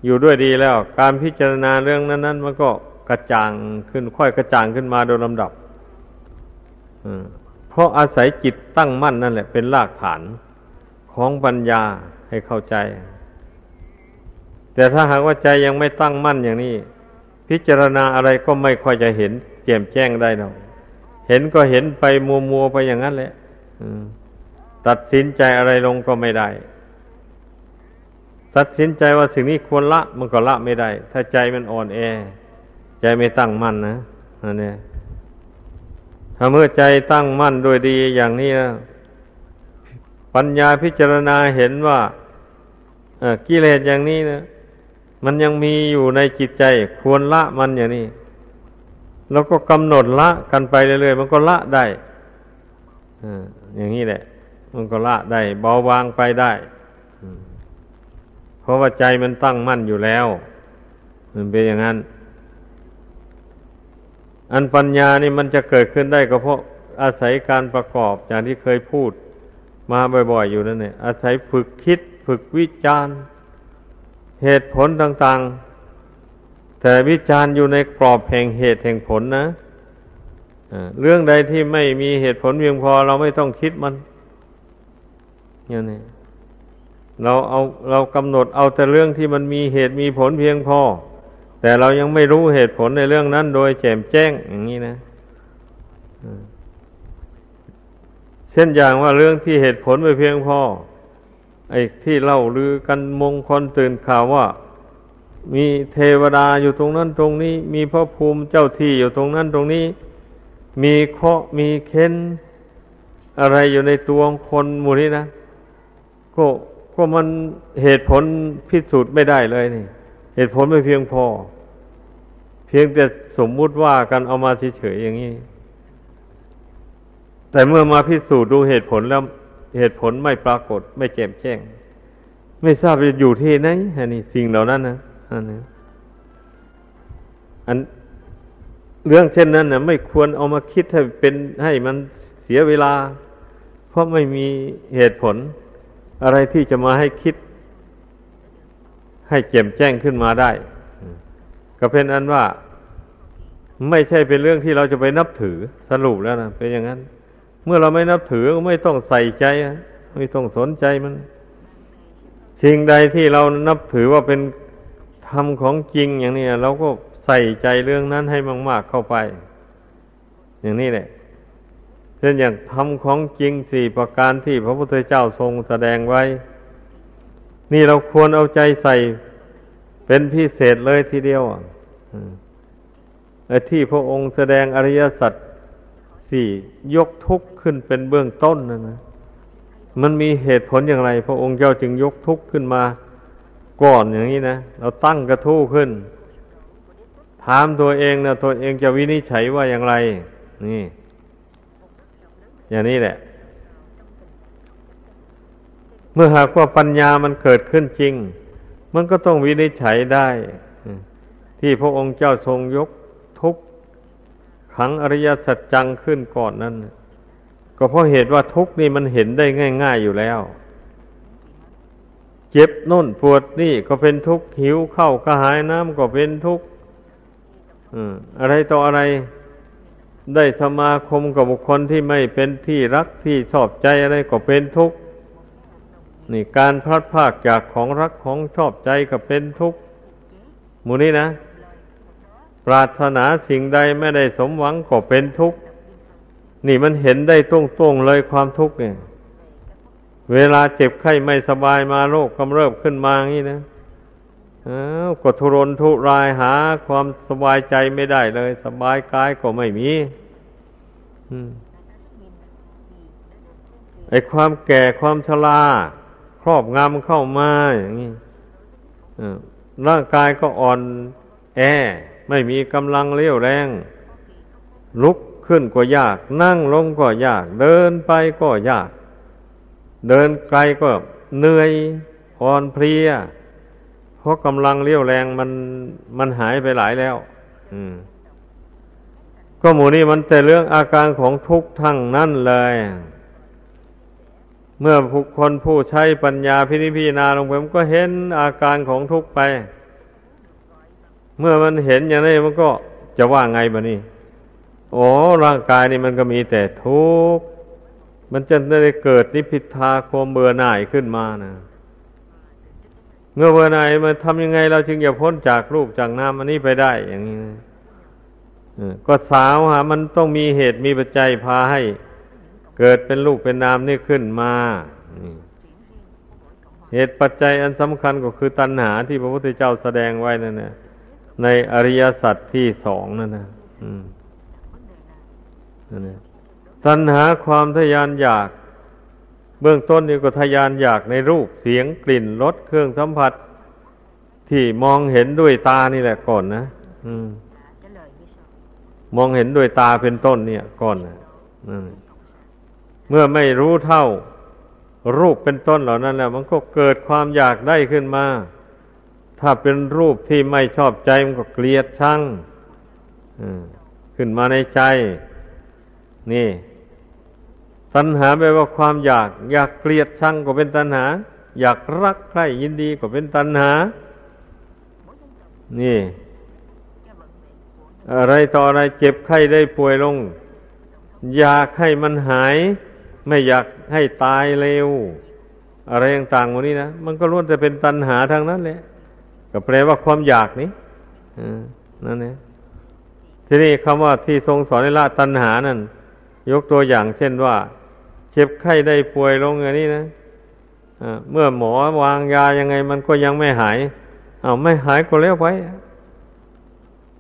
S1: อยู่ด้วยดีแล้ว การพิจารณาเรื่องนั้นนั้นมันก็ กระจ่างขึ้น ค่อยกระจ่างขึ้นมาโดยลำดับเพราะอาศัยจิตตั้งมั่นนั่นแหละ เป็นรากฐานของปัญญาให้เข้าใจ แต่ถ้าหากว่าใจยังไม่ตั้งมั่นอย่างนี้ พิจารณาอะไรก็ไม่ค่อยจะเห็นแจ่มแจ้งได้หรอกเห็นก็เห็นไปมัวมัวไปอย่างนั้นแหละตัดสินใจอะไรลงก็ไม่ได้ ตัดสินใจว่าสิ่งนี้ควรละมันก็ละไม่ได้ ถ้าใจมันอ่อนแอ ใจไม่ตั้งมั่นนะอันนี้ถ้าเมื่อใจตั้งมั่นโดยดีอย่างนี้นะปัญญาพิจารณาเห็นว่ากิเลสอย่างนี้นะมันยังมีอยู่ในจิตใจควรละมันอย่างนี้ แล้วก็กำหนดละกันไปเรื่อยๆมันก็ละได้อย่างนี้แหละ มันก็ละได้ เบาบางไปได้เพราะว่าใจมันตั้งมั่นอยู่แล้ว มันเป็นอย่างนั้น อันปัญญานี่มันจะเกิดขึ้นได้ก็เพราะอาศัยการประกอบอย่างที่เคยพูดมาบ่อย ๆ อยู่นั่นเนี่ยอาศัยฝึกคิดฝึกวิจารณ์เหตุผลต่าง ๆ แต่วิจารณ์อยู่ในกรอบแห่งเหตุแห่งผลนะเรื่องใดที่ไม่มีเหตุผลเพียงพอเราไม่ต้องคิดมันอย่างนี้เราเอาเรากำหนดเอาแต่เรื่องที่มันมีเหตุมีผลเพียงพอ แต่เรายังไม่รู้เหตุผลในเรื่องนั้น โดยแจ่มแจ้งอย่างนี้นะเช่นอย่างว่าเรื่องที่เหตุผลไปเพียงพอไอ้ที่เล่าลือกันมงคลตื่นข่าวว่า มีเทวดาอยู่ตรงนั้นตรงนี้ มีพระภูมิเจ้าที่อยู่ตรงนั้นตรงนี้ มีเคาะมีเค้น อะไรอยู่ในตัวคนหมู่นี้นะก็ก็มันเหตุผลพิสูจน์ไม่ได้เลยนี่ เหตุผลไม่เพียงพอ เพียงแต่สมมุติว่ากันเอามาเฉยๆอย่างนี้ แต่เมื่อมาพิสูจน์ดูเหตุผลแล้ว เหตุผลไม่ปรากฏ ไม่แจ่มแจ้ง ไม่ทราบจะอยู่ที่ไหนอันนี้สิ่งเหล่านั้นนะอันนี้อันเรื่องเช่นนั้นนะไม่ควรเอามาคิดให้เป็นให้มันเสียเวลา เพราะไม่มีเหตุผล อะไรที่จะมาให้คิด ให้แจ่มแจ้งขึ้นมาได้ ก็เป็นอันว่าไม่ใช่เป็นเรื่องที่เราจะไปนับถือสรุปแล้วนะเป็นอย่างนั้น เมื่อเราไม่นับถือก็ไม่ต้องใส่ใจไม่ต้องสนใจมันสิ่งใดที่เรานับถือว่าเป็นธรรมของจริงอย่างนี้เราก็ใส่ใจเรื่องนั้นให้มาก ๆเข้าไป อย่างนี้แหละเช่นอย่างธรรมของจริงสี่ประการที่พระพุทธเจ้าทรงแสดงไว้ นี่เราควรเอาใจใส่เป็นพิเศษเลยทีเดียวไอ้ที่พระองค์แสดงอริยสัจสี่ยกทุกข์ขึ้นเป็นเบื้องต้นนะนะมันมีเหตุผลอย่างไร พระองค์เจ้าจึงยกทุกข์ขึ้นมาก่อนอย่างนี้นะเราตั้งกระทู้ขึ้น ถามตัวเองนะตัวเองจะวินิจฉัยว่าอย่างไร นี่ อย่างนี้แหละ เมื่อหากว่าปัญญามันเกิดขึ้นจริง มันก็ต้องวินิจฉัยได้ ที่พระองค์เจ้าทรงยกทุกขังอริยสัจจังขึ้นก่อนนั้น ก็เพราะเหตุว่าทุกนี่มันเห็นได้ง่าย ๆอยู่แล้ว เจ็บน่นปวดนี่ก็เป็นทุกข์หิวเข้ากระหายน้ำก็เป็นทุกข์อะไรต่ออะไรได้สมาคมกับบุคคลที่ไม่เป็นที่รักที่ชอบใจอะไรก็เป็นทุกข์ นี่การพลัดพากจากของรักของชอบใจก็เป็นทุกข์มูนี้นะ ปรารถนาสิ่งใดไม่ได้สมหวังก็เป็นทุกข์นี่มันเห็นได้ตรงๆเลยความทุกข์เนี่ย เวลาเจ็บไข้ไม่สบายมาโรคกำเริบขึ้นมาอย่างนี้นะอ้าวก็ทุรนทุรายหา ความสบายใจไม่ได้เลย สบายกายก็ไม่มีไอความแก่ความชรา ครอบงำเข้ามาอย่างนี้ร่างกายก็อ่อนแอ ไม่มีกำลังเลี้ยวแรง ลุกขึ้นก็ยาก นั่งลงก็ยาก เดินไปก็ยาก เดินไกลก็เหนื่อยอ่อนเพลียเพราะกำลังเลี้ยวแรงมันมันหายไปหลายแล้ว อืม ก็หมูนี่มันแต่เรื่องอาการของทุกข์ทั้งนั้นเลย เมื่อผู้คนผู้ใช้ปัญญาพินิพินาลงไปมันก็เห็นอาการของทุกข์ไป เมื่อมันเห็นอย่างนี้มันก็จะว่าไงบะนี่โอ้ร่างกายนี่มันก็มีแต่ทุกข์มันจะได้เกิดนิพิทาความเบื่อหน่ายขึ้นมานะเมื่อเบื่อหน่ายมันทำยังไงเราจึงจะพ้นจากรูปจากนามอันนี้ไปได้อย่างนี้ก็สาวหามันต้องมีเหตุมีปัจจัยพาให้ เกิดเป็นรูปเป็นนามนี่ขึ้นมาเหตุปัจจัยอันสำคัญก็คือตัณหาที่พระพุทธเจ้าแสดงไว้นั่นนะในอริยสัจที่สองนั่นนะนั่นนะตัณหาความทยานอยาก เบื้องต้นนี่ก็ทยานอยากในรูปเสียงกลิ่นรสเครื่องสัมผัส ที่มองเห็นด้วยตานี่แหละก่อนนะมองเห็นด้วยตาเป็นต้นเนี่ยก่อนนะ เมื่อไม่รู้เท่า รูปเป็นต้นเหล่านั้นแล้วมันก็เกิดความอยากได้ขึ้นมา ถ้าเป็นรูปที่ไม่ชอบใจมันก็เกลียดชังขึ้นมาในใจ นี่ ตัณหาแปลว่าความอยาก อยากเกลียดชังก็เป็นตัณหา อยากรักใครยินดีก็เป็นตัณหา นี่ อะไรต่ออะไรเจ็บไข้ได้ป่วยลง อยากให้มันหาย ไม่อยากให้ตายเร็ว อะไรต่างๆวันนี้นะมันก็ล้วนจะเป็นตัณหาทางนั้นแหละก็แปลว่าความอยากนี้นั่นเองทีนี้คำว่าที่ทรงสอนในละตัณหานั่นยกตัวอย่างเช่นว่า เจ็บไข้ได้ป่วยลงอย่างนี้นะเมื่อหมอวางยายังไง มันก็ยังไม่หายเอาไม่หายก็แล้วไป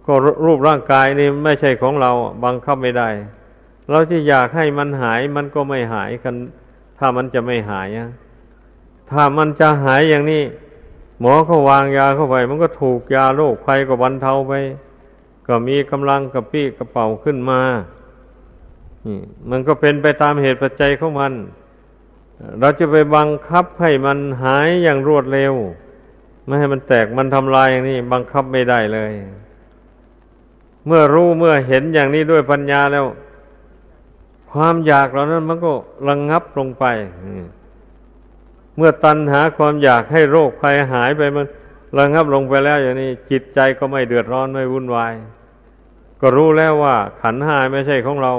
S1: ก็รูปร่างกายนี่ไม่ใช่ของเรา บังคับไม่ได้ เราที่อยากให้มันหายมันก็ไม่หายกัน ถ้ามันจะไม่หายถ้ามันจะหายอย่างนี้ หมอเขาวางยาเข้าไป มันก็ถูกยาโรคภัยก็บรรเทาไป ก็มีกำลังกระปี้กระเป๋าขึ้นมามันก็เป็นไปตามเหตุปัจจัยของมัน เราจะไปบังคับให้มันหายอย่างรวดเร็ว ไม่ให้มันแตกมันทำลายอย่างนี้ บังคับไม่ได้เลย เมื่อรู้เมื่อเห็นอย่างนี้ด้วยปัญญาแล้ว ความอยากเหล่านั้นมันก็ระงงับลงไป เมื่อตัณหาความอยากให้โรคภัยหายไปมันระงับลงไปแล้วอย่างนี้ จิตใจก็ไม่เดือดร้อนไม่วุ่นวาย ก็รู้แล้วว่า ขันห้าไม่ใช่ของเรา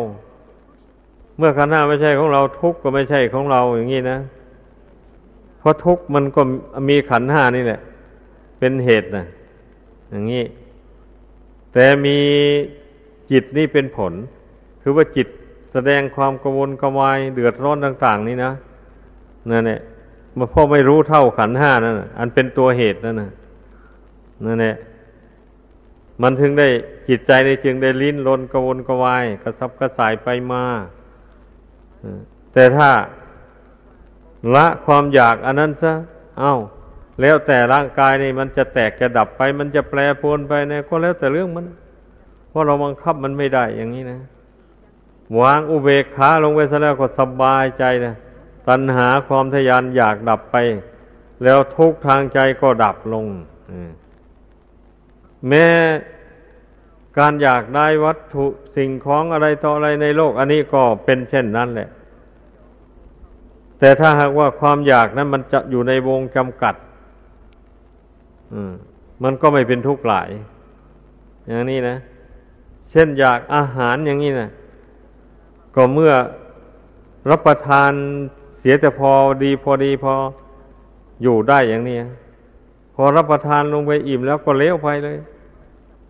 S1: เมื่อขันห้าไม่ใช่ของเรา ทุกข์ก็ไม่ใช่ของเราอย่างนี้นะ เพราะทุกข์มันก็มีขันห้านี่แหละ เป็นเหตุนะอย่างนี้ แต่มีจิตนี่เป็นผล คือว่าจิต แสดงความกังวลกวายเดือดร้อนต่าง ๆ นี่นะนั่นแหละมาพ่อไม่รู้เท่าขันห้านั่นอันเป็นตัวเหตุนั่นนะนั่นแหละมันถึงได้จิตใจในจึงได้ลิ้นลนกระวนกระวาย กระซับกระสายไปมาแต่ถ้าละความอยากอันนั้นซะเอา้า แล้วแต่ร่างกายนี่มันจะแตกจะดับไป มันจะแปรปรวนไปเนี่ยก็แล้วแต่เรื่องมัน เพราะเราบังคับมันไม่ได้อย่างนี้นะ วางอุเบกขาลงไปซะแล้วก็สบายใจนะตัณหาความทยานอยากดับไป แล้วทุกทางใจก็ดับลงแม้การอยากได้วัตถุสิ่งของอะไรต่ออะไรในโลก อันนี้ก็เป็นเช่นนั้นแหละ แต่ถ้าหากว่าความอยากนั้นมันจะอยู่ในวงจำกัดมันก็ไม่เป็นทุกข์หลาย อย่างนี้นะ เช่นอยากอาหารอย่างนี้นะ ก็เมื่อรับประทานเสียแต่พอดีพอดีพออยู่ได้อย่างนี้พอรับประทานลงไปอิ่มแล้วก็เลี้ยวไปเลย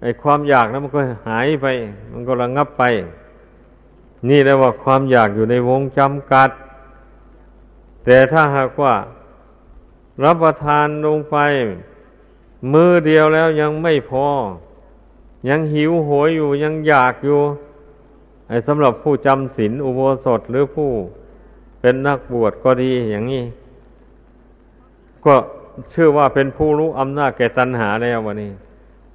S1: ไอ้ความอยากนั้นมันก็หายไป มันก็ระงงับไป นี่เรียกว่าความอยากอยู่ในวงจำกัด แต่ถ้าหากว่า รับประทานลงไป มือเดียวแล้วยังไม่พอ ยังหิวโหยอยู่ยังอยากอยู่ สำหรับผู้จำศีลอุโบสถหรือผู้เป็นนักบวชก็ดีอย่างนี้ ก็ชื่อว่าเป็นผู้รู้อำนาจแก่ตัณหาแล้ววันนี้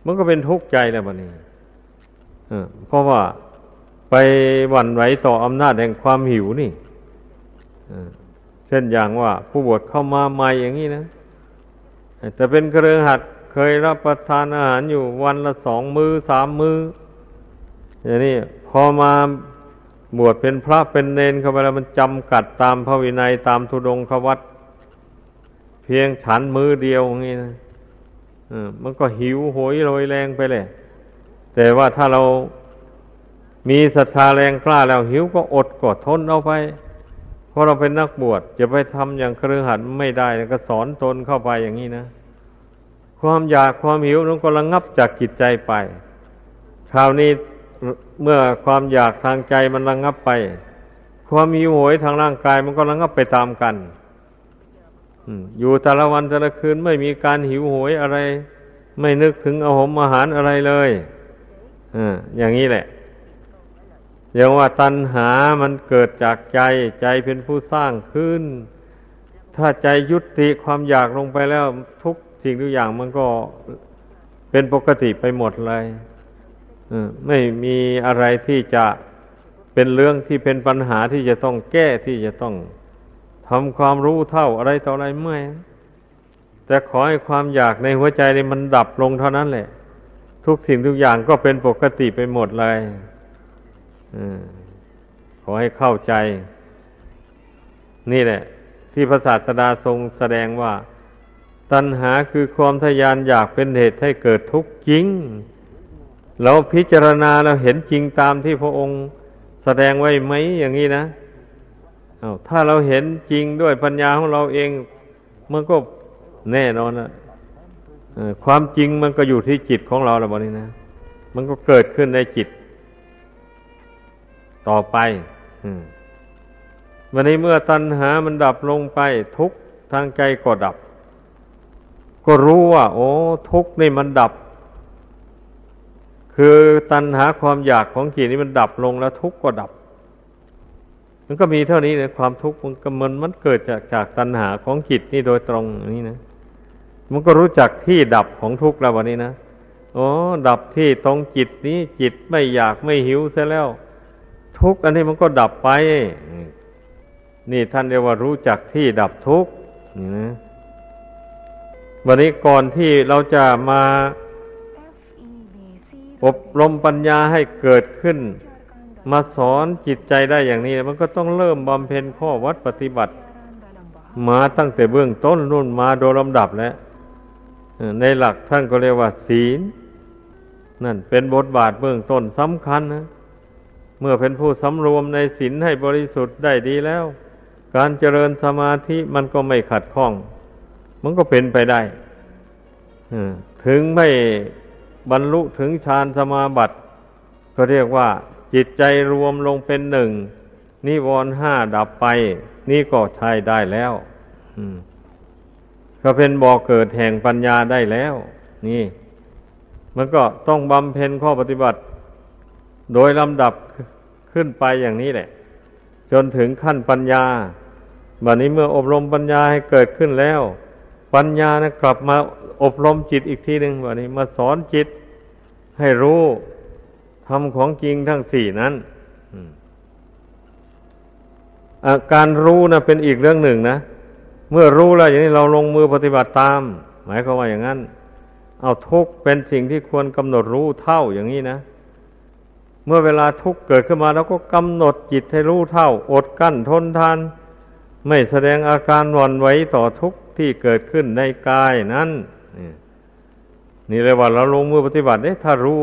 S1: มันก็เป็นทุกข์ใจแล้ววันนี้เพราะว่าไปหวั่นไหวต่ออำนาจแห่งความหิวนี่เช่นอย่างว่าผู้บวชเข้ามาใหม่อย่างนี้นะแต่เป็นกระเรือหัดเคยรับประทานอาหารอยู่วันละสองมือสามมืออย่างนี้ พอมาบวชเป็นพระเป็นเนนเข้าไปแล้วมันจำกัดตามพระวินัยตามทุดงควัตเพียงฉันมือเดียวอย่างนี้นะมันก็หิวโหยโรยแรงไปเลยแต่ว่าถ้าเรามีศรัทธาแรงกล้าแล้วหิวก็อดกดทนเอาไป เพราะเราเป็นนักบวชจะไปทำอย่างเครือขัดไม่ได้ก็สอนตนเข้าไปอย่างนี้นะ ความอยากความหิวนั้นก็ระงงับจากจิตใจไป คราวนี้ เมื่อความอยากทางใจมันระงงับไป ความมีโหยทางร่างกายมันก็ระงงับไปตามกันอยู่แต่ละวันแต่ละคืนไม่มีการหิวโหยอะไร ไม่นึกถึงอาหมอาหารอะไรเลยออย่างนี้แหละอย่างว่าตัณหามันเกิดจากใจ ใจเป็นผู้สร้างขึ้น ถ้าใจยุติความอยากลงไปแล้ว ทุกสิ่งทุกอย่างมันก็เป็นปกติไปหมดเลย ไม่มีอะไรที่จะเป็นเรื่องที่เป็นปัญหาที่จะต้องแก้ที่จะต้องทำความรู้เท่าอะไรต่ออะไรไม่แต่ขอให้ความอยากในหัวใจนี่มันดับลงเท่านั้นแหละ ทุกสิ่งทุกอย่างก็เป็นปกติไปหมดเลยอขอให้เข้าใจ นี่แหละ ที่พระศาสดาทรงแสดงว่า ตัณหาคือความทยานอยากเป็นเหตุให้เกิดทุกข์จริง เราพิจารณาเราเห็นจริงตามที่พระองค์แสดงไว้ไหมอย่างนี้นะอาถ้าเราเห็นจริงด้วยปัญญาของเราเอง มันก็แน่นอนนะความจริงมันก็อยู่ที่จิตของเราแล้วบนี้นะ มันก็เกิดขึ้นในจิต ต่อไปวันนี้เมื่อตัณหามันดับลงไป ทุกทางใจก็ดับ ก็รู้ว่า โอ้ ทุกนี่มันดับ คือตัณหาความอยากของจิตนี้มันดับลงแล้วทุกข์ก็ดับ มันก็มีเท่านี้เลยความทุกข์มันก็มันมันเกิดจากจากตัณหาของจิตนี่โดยตรงนี่นะมันก็รู้จักที่ดับของทุกข์แล้ววันนี้นะอ๋อดับที่ตรงจิตนี้จิตไม่อยากไม่หิวเสียแล้ว ทุกข์อันนี้มันก็ดับไป นี่ท่านเรียกว่ารู้จักที่ดับทุกข์นะวันนี้ก่อนที่เราจะมา อบรมปัญญาให้เกิดขึ้น มาสอนจิตใจได้อย่างนี้ มันก็ต้องเริ่มบำเพ็ญข้อวัดปฏิบัติ มาตั้งแต่เบื้องต้นรุ่นมาโดยลำดับแล้วในหลักท่านก็เรียกว่าศีล นั่นเป็นบทบาทเบื้องต้นสำคัญนะเมื่อเป็นผู้สำรวมในศีลให้บริสุทธิ์ได้ดีแล้ว การเจริญสมาธิมันก็ไม่ขัดข้อง มันก็เป็นไปได้ถึงไม่ บรรลุถึงฌานสมาบัติ ก็เรียกว่าจิตใจรวมลงเป็นหนึ่ง นิวรณ์ห้าดับไป นี่ก็ใช้ได้แล้วก็เป็นบ่อเกิดแห่งปัญญาได้แล้ว นี่ มันก็ต้องบำเพ็ญข้อปฏิบัติ โดยลำดับขึ้นไปอย่างนี้แหละ จนถึงขั้นปัญญาบัดนี้เมื่ออบรมปัญญาให้เกิดขึ้นแล้ว ปัญญานะกลับมา อบรมจิตอีกทีหนึ่งบัดนี้มาสอนจิตให้รู้ทำของจริงทั้งสี่นั้นการรู้นะเป็นอีกเรื่องหนึ่งนะ เมื่อรู้แล้วอย่างนี้เราลงมือปฏิบัติตาม หมายความว่าอย่างนั้น เอาทุกเป็นสิ่งที่ควรกำหนดรู้เท่าอย่างนี้นะ เมื่อเวลาทุกเกิดขึ้นมาเราก็กำหนดจิตให้รู้เท่า อดกั้นทนทาน ไม่แสดงอาการหวั่นไหวต่อทุกที่เกิดขึ้นในกายนั้น นี่เลยว่าเราลงมือปฏิบัติเนี่ยถ้ารู้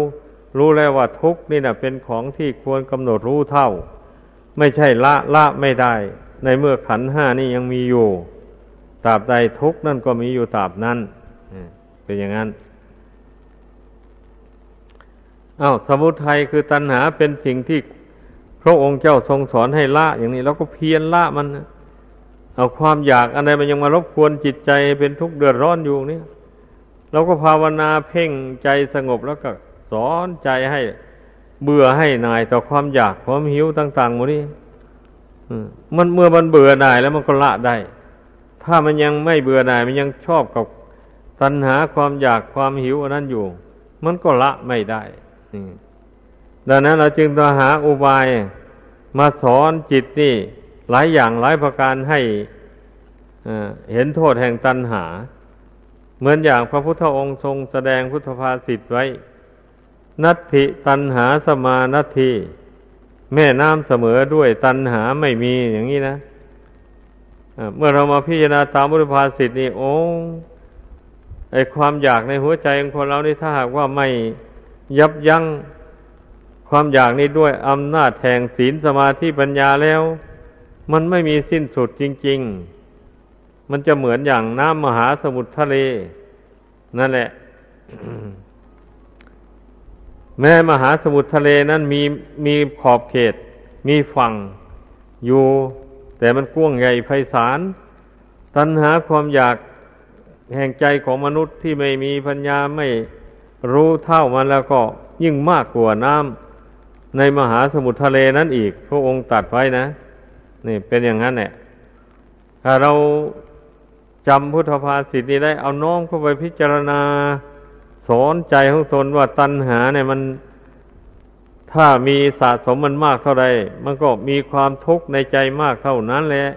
S1: รู้แล้วว่าทุกนี่นะเป็นของที่ควรกำหนดรู้เท่า ไม่ใช่ละละไม่ได้ ในเมื่อขันห้านี่ยังมีอยู่ตราบใดทุกนั่นก็มีอยู่ตราบนั้นเป็นอย่างนั้นอา้าวสมุทัยคือตัณหาเป็นสิ่งที่พระองค์เจ้าทรงสอนให้ละอย่างนี้เราก็เพียรละมัน เอาความอยากอะไรมันยังมารบกวนจิตใจเป็นทุกข์เดือดร้อนอยู่เนี่ย เราก็ภาวนาเพ่งใจสงบแล้วก็สอนใจให้เบื่อให้นายต่อความอยากความหิวต่างๆหมดนี้มันเมื่อมันเบื่อหน่ายแล้วมันก็ละได้ ถ้ามันยังไม่เบื่อหน่าย มันยังชอบกับตัณหาความอยากความหิวอันนั้นอยู่ มันก็ละไม่ได้ดังนั้นเราจึงต้องหาอุบายมาสอนจิตนี่ หลายอย่างหลายประการให้เห็นโทษแห่งตัณหา เหมือนอย่างพระพุทธองค์ทรงแสดงพุทธภาษิตไว้ นัตถิตัณหาสมานัตถิแม่น้ำเสมอด้วยตัณหาไม่มีอย่างนี้นะเมื่อเรามาพิจารณาตามบุริภาสิทธินี่โอ้ไอความอยากในหัวใจของคนเรานี่ถ้าหากว่าไม่ยับยั้งความอยากนี้ด้วยอำนาจแห่งศีลสมาธิปัญญาแล้ว มันไม่มีสิ้นสุดจริง ๆ มันจะเหมือนอย่างน้ำมหาสมุทรทะเล นั่นแหละ แม้มหาสมุทรทะเลนั้นมีมีขอบเขต มีฝั่งอยู่ แต่มันกว้างใหญ่ไพศาลตัณหาความอยากแห่งใจของมนุษย์ที่ไม่มีปัญญาไม่รู้เท่ามันแล้วก็ยิ่งมากกว่าน้ำในมหาสมุทรทะเลนั้นอีก พระองค์ตัดไว้นะ นี่เป็นอย่างนั้นแหละถ้าเรา จำพุทธภาษิตนี้ได้เอาน้อมเข้าไปพิจารณา สอนใจของตนว่าตัณหาเนี่ยมัน ถ้ามีสะสมมันมากเท่าไรมันก็มีความทุกข์ในใจมากเท่านั้นแหละ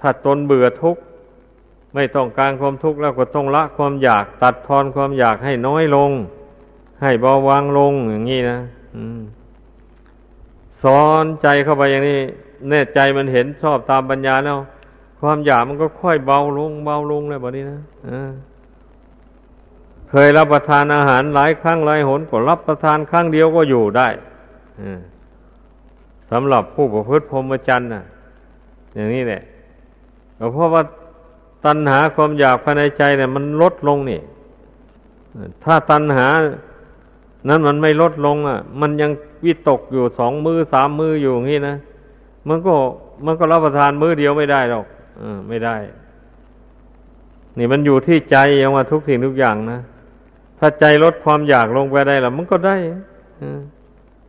S1: ถ้าตนเบื่อทุกข์ไม่ต้องการความทุกข์แล้วก็ต้องละความอยาก ตัดทอนความอยากให้น้อยลง ให้เบาบางลงอย่างนี้นะสอนใจเข้าไปอย่างนี้แน่ใจมันเห็นชอบตามปัญญาแล้ว ความอยากมันก็ค่อยเบาลง เบาลงเลยแบบนี้นะเคยรับประทานอาหารหลายครั้งหลายหนก็รับประทานครั้งเดียวก็อยู่ได้สำหรับผู้ประพฤติพรหมจรรย์นะอย่างนี้แหละเพราะว่าตัณหาความอยากภายในใจเนี่ยมันลดลงนี่ถ้าตัณหา นั้นมันไม่ลดลง อะ มันยังวิตกอยู่สองมือสามมืออยู่อย่างนี้นะมันก็มันก็รับประทานมือเดียวไม่ได้หรอก ไม่ได้ นี่มันอยู่ที่ใจยังว่าทุกสิ่งทุกอย่างนะ ถ้าใจลดความอยากลงไปได้แล้วมันก็ได้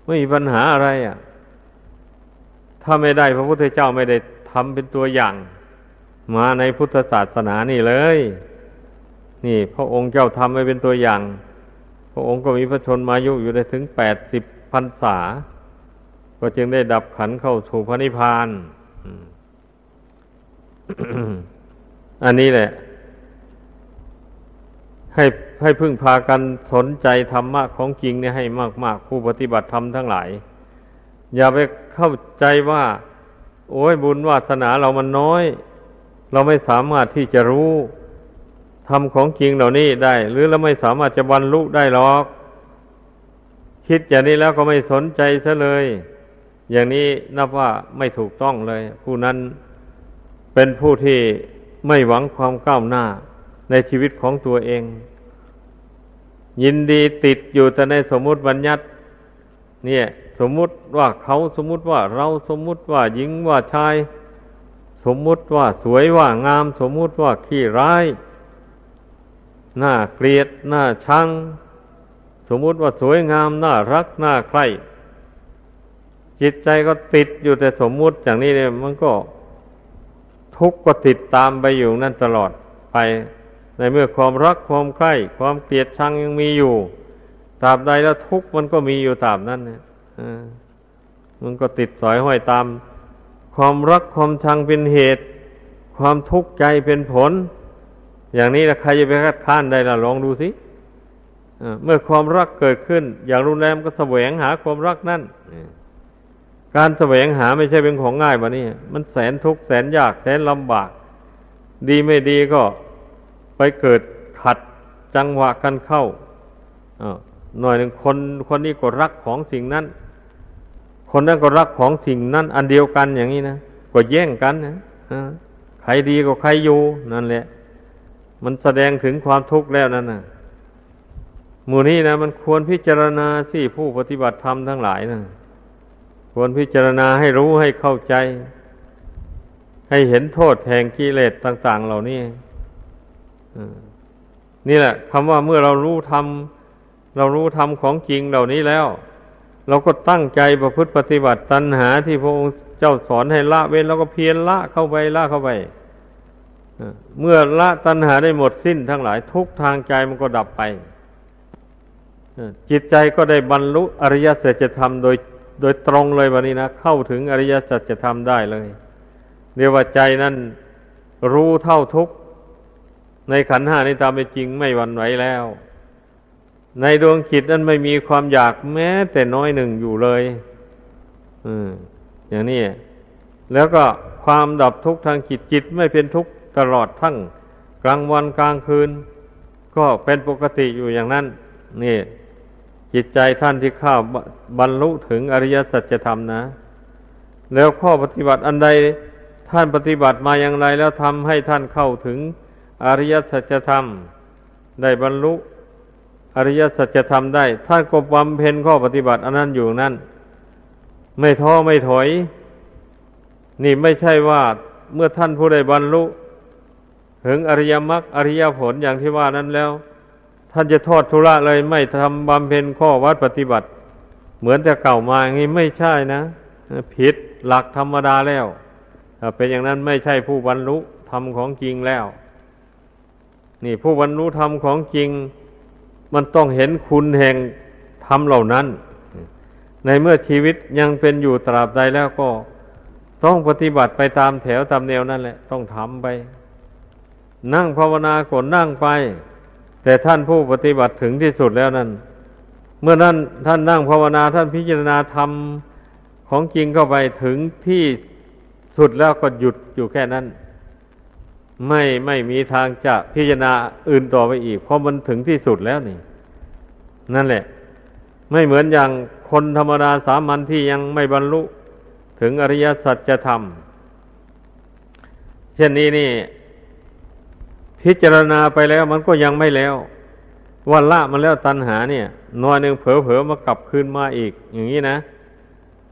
S1: ไม่มีปัญหาอะไรอะ ถ้าไม่ได้พระพุทธเจ้าไม่ได้ทำเป็นตัวอย่าง มาในพุทธศาสนานี่เลย นี่ พระองค์เจ้าทำไว้เป็นตัวอย่าง พระองค์ก็มีพระชนมายุอยู่ได้ถึงแปดสิบพรรษา ก็จึงได้ดับขันเข้าสู่พระนิพพาน อันนี้แหละ ให้ให้พึ่งพากันสนใจธรรมะของจริงเนี่ยให้มาก ๆ ผู้ปฏิบัติธรรมทั้งหลาย อย่าไปเข้าใจว่า โอ้ยบุญวาสนาเรามันน้อย เราไม่สามารถที่จะรู้ทำของจริงเหล่านี้ได้ หรือเราไม่สามารถจะบรรลุได้หรอก คิดอย่างนี้แล้วก็ไม่สนใจซะเลย อย่างนี้นับว่าไม่ถูกต้องเลย ผู้นั้น เป็นผู้ที่ไม่หวังความก้าวหน้าในชีวิตของตัวเอง ยินดีติดอยู่แต่ในสมมุติบัญญัติ เนี่ย สมมุติว่าเขาสมมุติว่าเราสมมุติว่าหญิงว่าชาย สมมุติว่าสวยว่างาม สมมุติว่าขี้ร้ายหน่าเกลียดหน่าชัง สมมุติว่าสวยงามน่ารักน่าใครจิตใจก็ติดอยู่แต่สมมุติอย่างนี้เนี่ยมันก็ ทุกข์ก็ติดตามไปอยู่นั่นตลอดไป ในเมื่อความรักความใคร่ความเกลียดชังยังมีอยู่ตราบใดแล้วทุกข์มันก็มีอยู่ตราบนั้นเนี่ยมันก็ติดสอยห้อยตาม ความรักความชังเป็นเหตุ ความทุกข์ใจเป็นผล อย่างนี้ละใครจะไปคัดค้านได้ล่ะลองดูสิเมื่อความรักเกิดขึ้น อย่างรุนแรงก็แสวงหาความรักนั่น การแสวงหาไม่ใช่เป็นของง่ายบะนี่มันแสนทุกข์แสนยากแสนลำบาก ดีไม่ดีก็ไปเกิดขัดจังหวะกันเข้าหน่อยหนึ่งคนคนนี้ก็รักของสิ่งนั้น คนนั้นก็รักของสิ่งนั้น อันเดียวกันอย่างนี้นะก็แย่งกันนะใครดีก็ใครอยู่นั่นแหละ มันแสดงถึงความทุกข์แล้วนั่นนะหมู่นี้นะมันควรพิจารณาสิผู้ปฏิบัติธรรมทั้งหลายนะ ควรพิจารณาให้รู้ให้เข้าใจ ให้เห็นโทษแห่งกิเลสต่าง ๆ เหล่านี้นี่แหละคำว่าเมื่อเรารู้ธรรมเรารู้ธรรมของจริงเหล่านี้แล้ว เราก็ตั้งใจประพฤติปฏิบัติตัณหาที่พระองค์เจ้าสอนให้ละเว้นเราก็เพียรละเข้าไปละเข้าไปเมื่อละตัณหาได้หมดสิ้นทั้งหลายทุกทางใจมันก็ดับไปจิตใจก็ได้บรรลุอริยสัจธรรมโดย โดยตรงเลยวันนี้นะ เข้าถึงอริยสัจจะทำได้เลยเรียกว่าใจนั้นรู้เท่าทุกในขันห้านี้ตามเป็นจริงไม่หวั่นไหวแล้ว ในดวงจิตนั้นไม่มีความอยากแม้ แต่น้อยหนึ่งอยู่เลยอืมอย่างนี้แล้วก็ความดับทุกข์ทางจิตจิตไม่เป็นทุกข์ตลอดทั้งกลางวันกลางคืน ก็เป็นปกติอยู่อย่างนั้น นี่ จิตใจท่านที่เข้าบรรลุถึงอริยสัจธรรมนะ แล้วข้อปฏิบัติอันใดท่านปฏิบัติมาอย่างไร แล้วทำให้ท่านเข้าถึงอริยสัจธรรม ได้บรรลุอริยสัจธรรมได้ ท่านก็บำเพ็ญข้อปฏิบัติอันนั้นอยู่นั่น ไม่ท้อไม่ถอย นี่ไม่ใช่ว่าเมื่อท่านผู้ใดบรรลุ ถึงอริยมรรคอริยผลอย่างที่ว่านั้นแล้ว ท่านจะทอดทุระเลยไม่ทำบำเพ็ญข้อวัดปฏิบัติ เหมือนแต่เก่ามาอย่างนี้ไม่ใช่นะผิดหลักธรรมดาแล้วถ้าเป็นอย่างนั้นไม่ใช่ผู้บรรลุธรรมของจริงแล้ว นี่ผู้บรรลุธรรมของจริง มันต้องเห็นคุณแห่งธรรมเหล่านั้น ในเมื่อชีวิตยังเป็นอยู่ตราบใดแล้วก็ต้องปฏิบัติไปตามแถวตามแนวนั่นแหละ ต้องทำไป นั่งภาวนาก็นั่งไป แต่ท่านผู้ปฏิบัติถึงที่สุดแล้วนั้น เมื่อนั้นท่านนั่งภาวนาท่านพิจารณาธรรมของจริงเข้าไปถึงที่สุดแล้วก็หยุดอยู่แค่นั้น ไม่ไม่มีทางจะพิจารณาอื่นต่อไปอีก เพราะมันถึงที่สุดแล้วนี่ นั่นแหละ ไม่เหมือนอย่างคนธรรมดาสามัญที่ยังไม่บรรลุถึงอริยสัจธรรมเช่นนี้นี่ พิจารณาไปแล้วมันก็ยังไม่แล้วว่าละมันแล้วตัณหาเนี่ยน้อยหนึ่งเผลอๆมากลับคืนมาอีก อย่างนี้นะ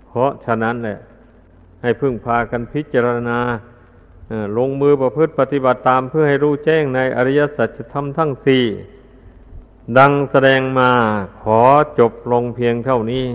S1: เพราะฉะนั้นแหละให้พึ่งพากันพิจารณาลงมือประพฤติปฏิบัติตามเพื่อให้รู้แจ้งในอริยสัจธรรมทั้งสี่ดังแสดงมาขอจบลงเพียงเท่านี้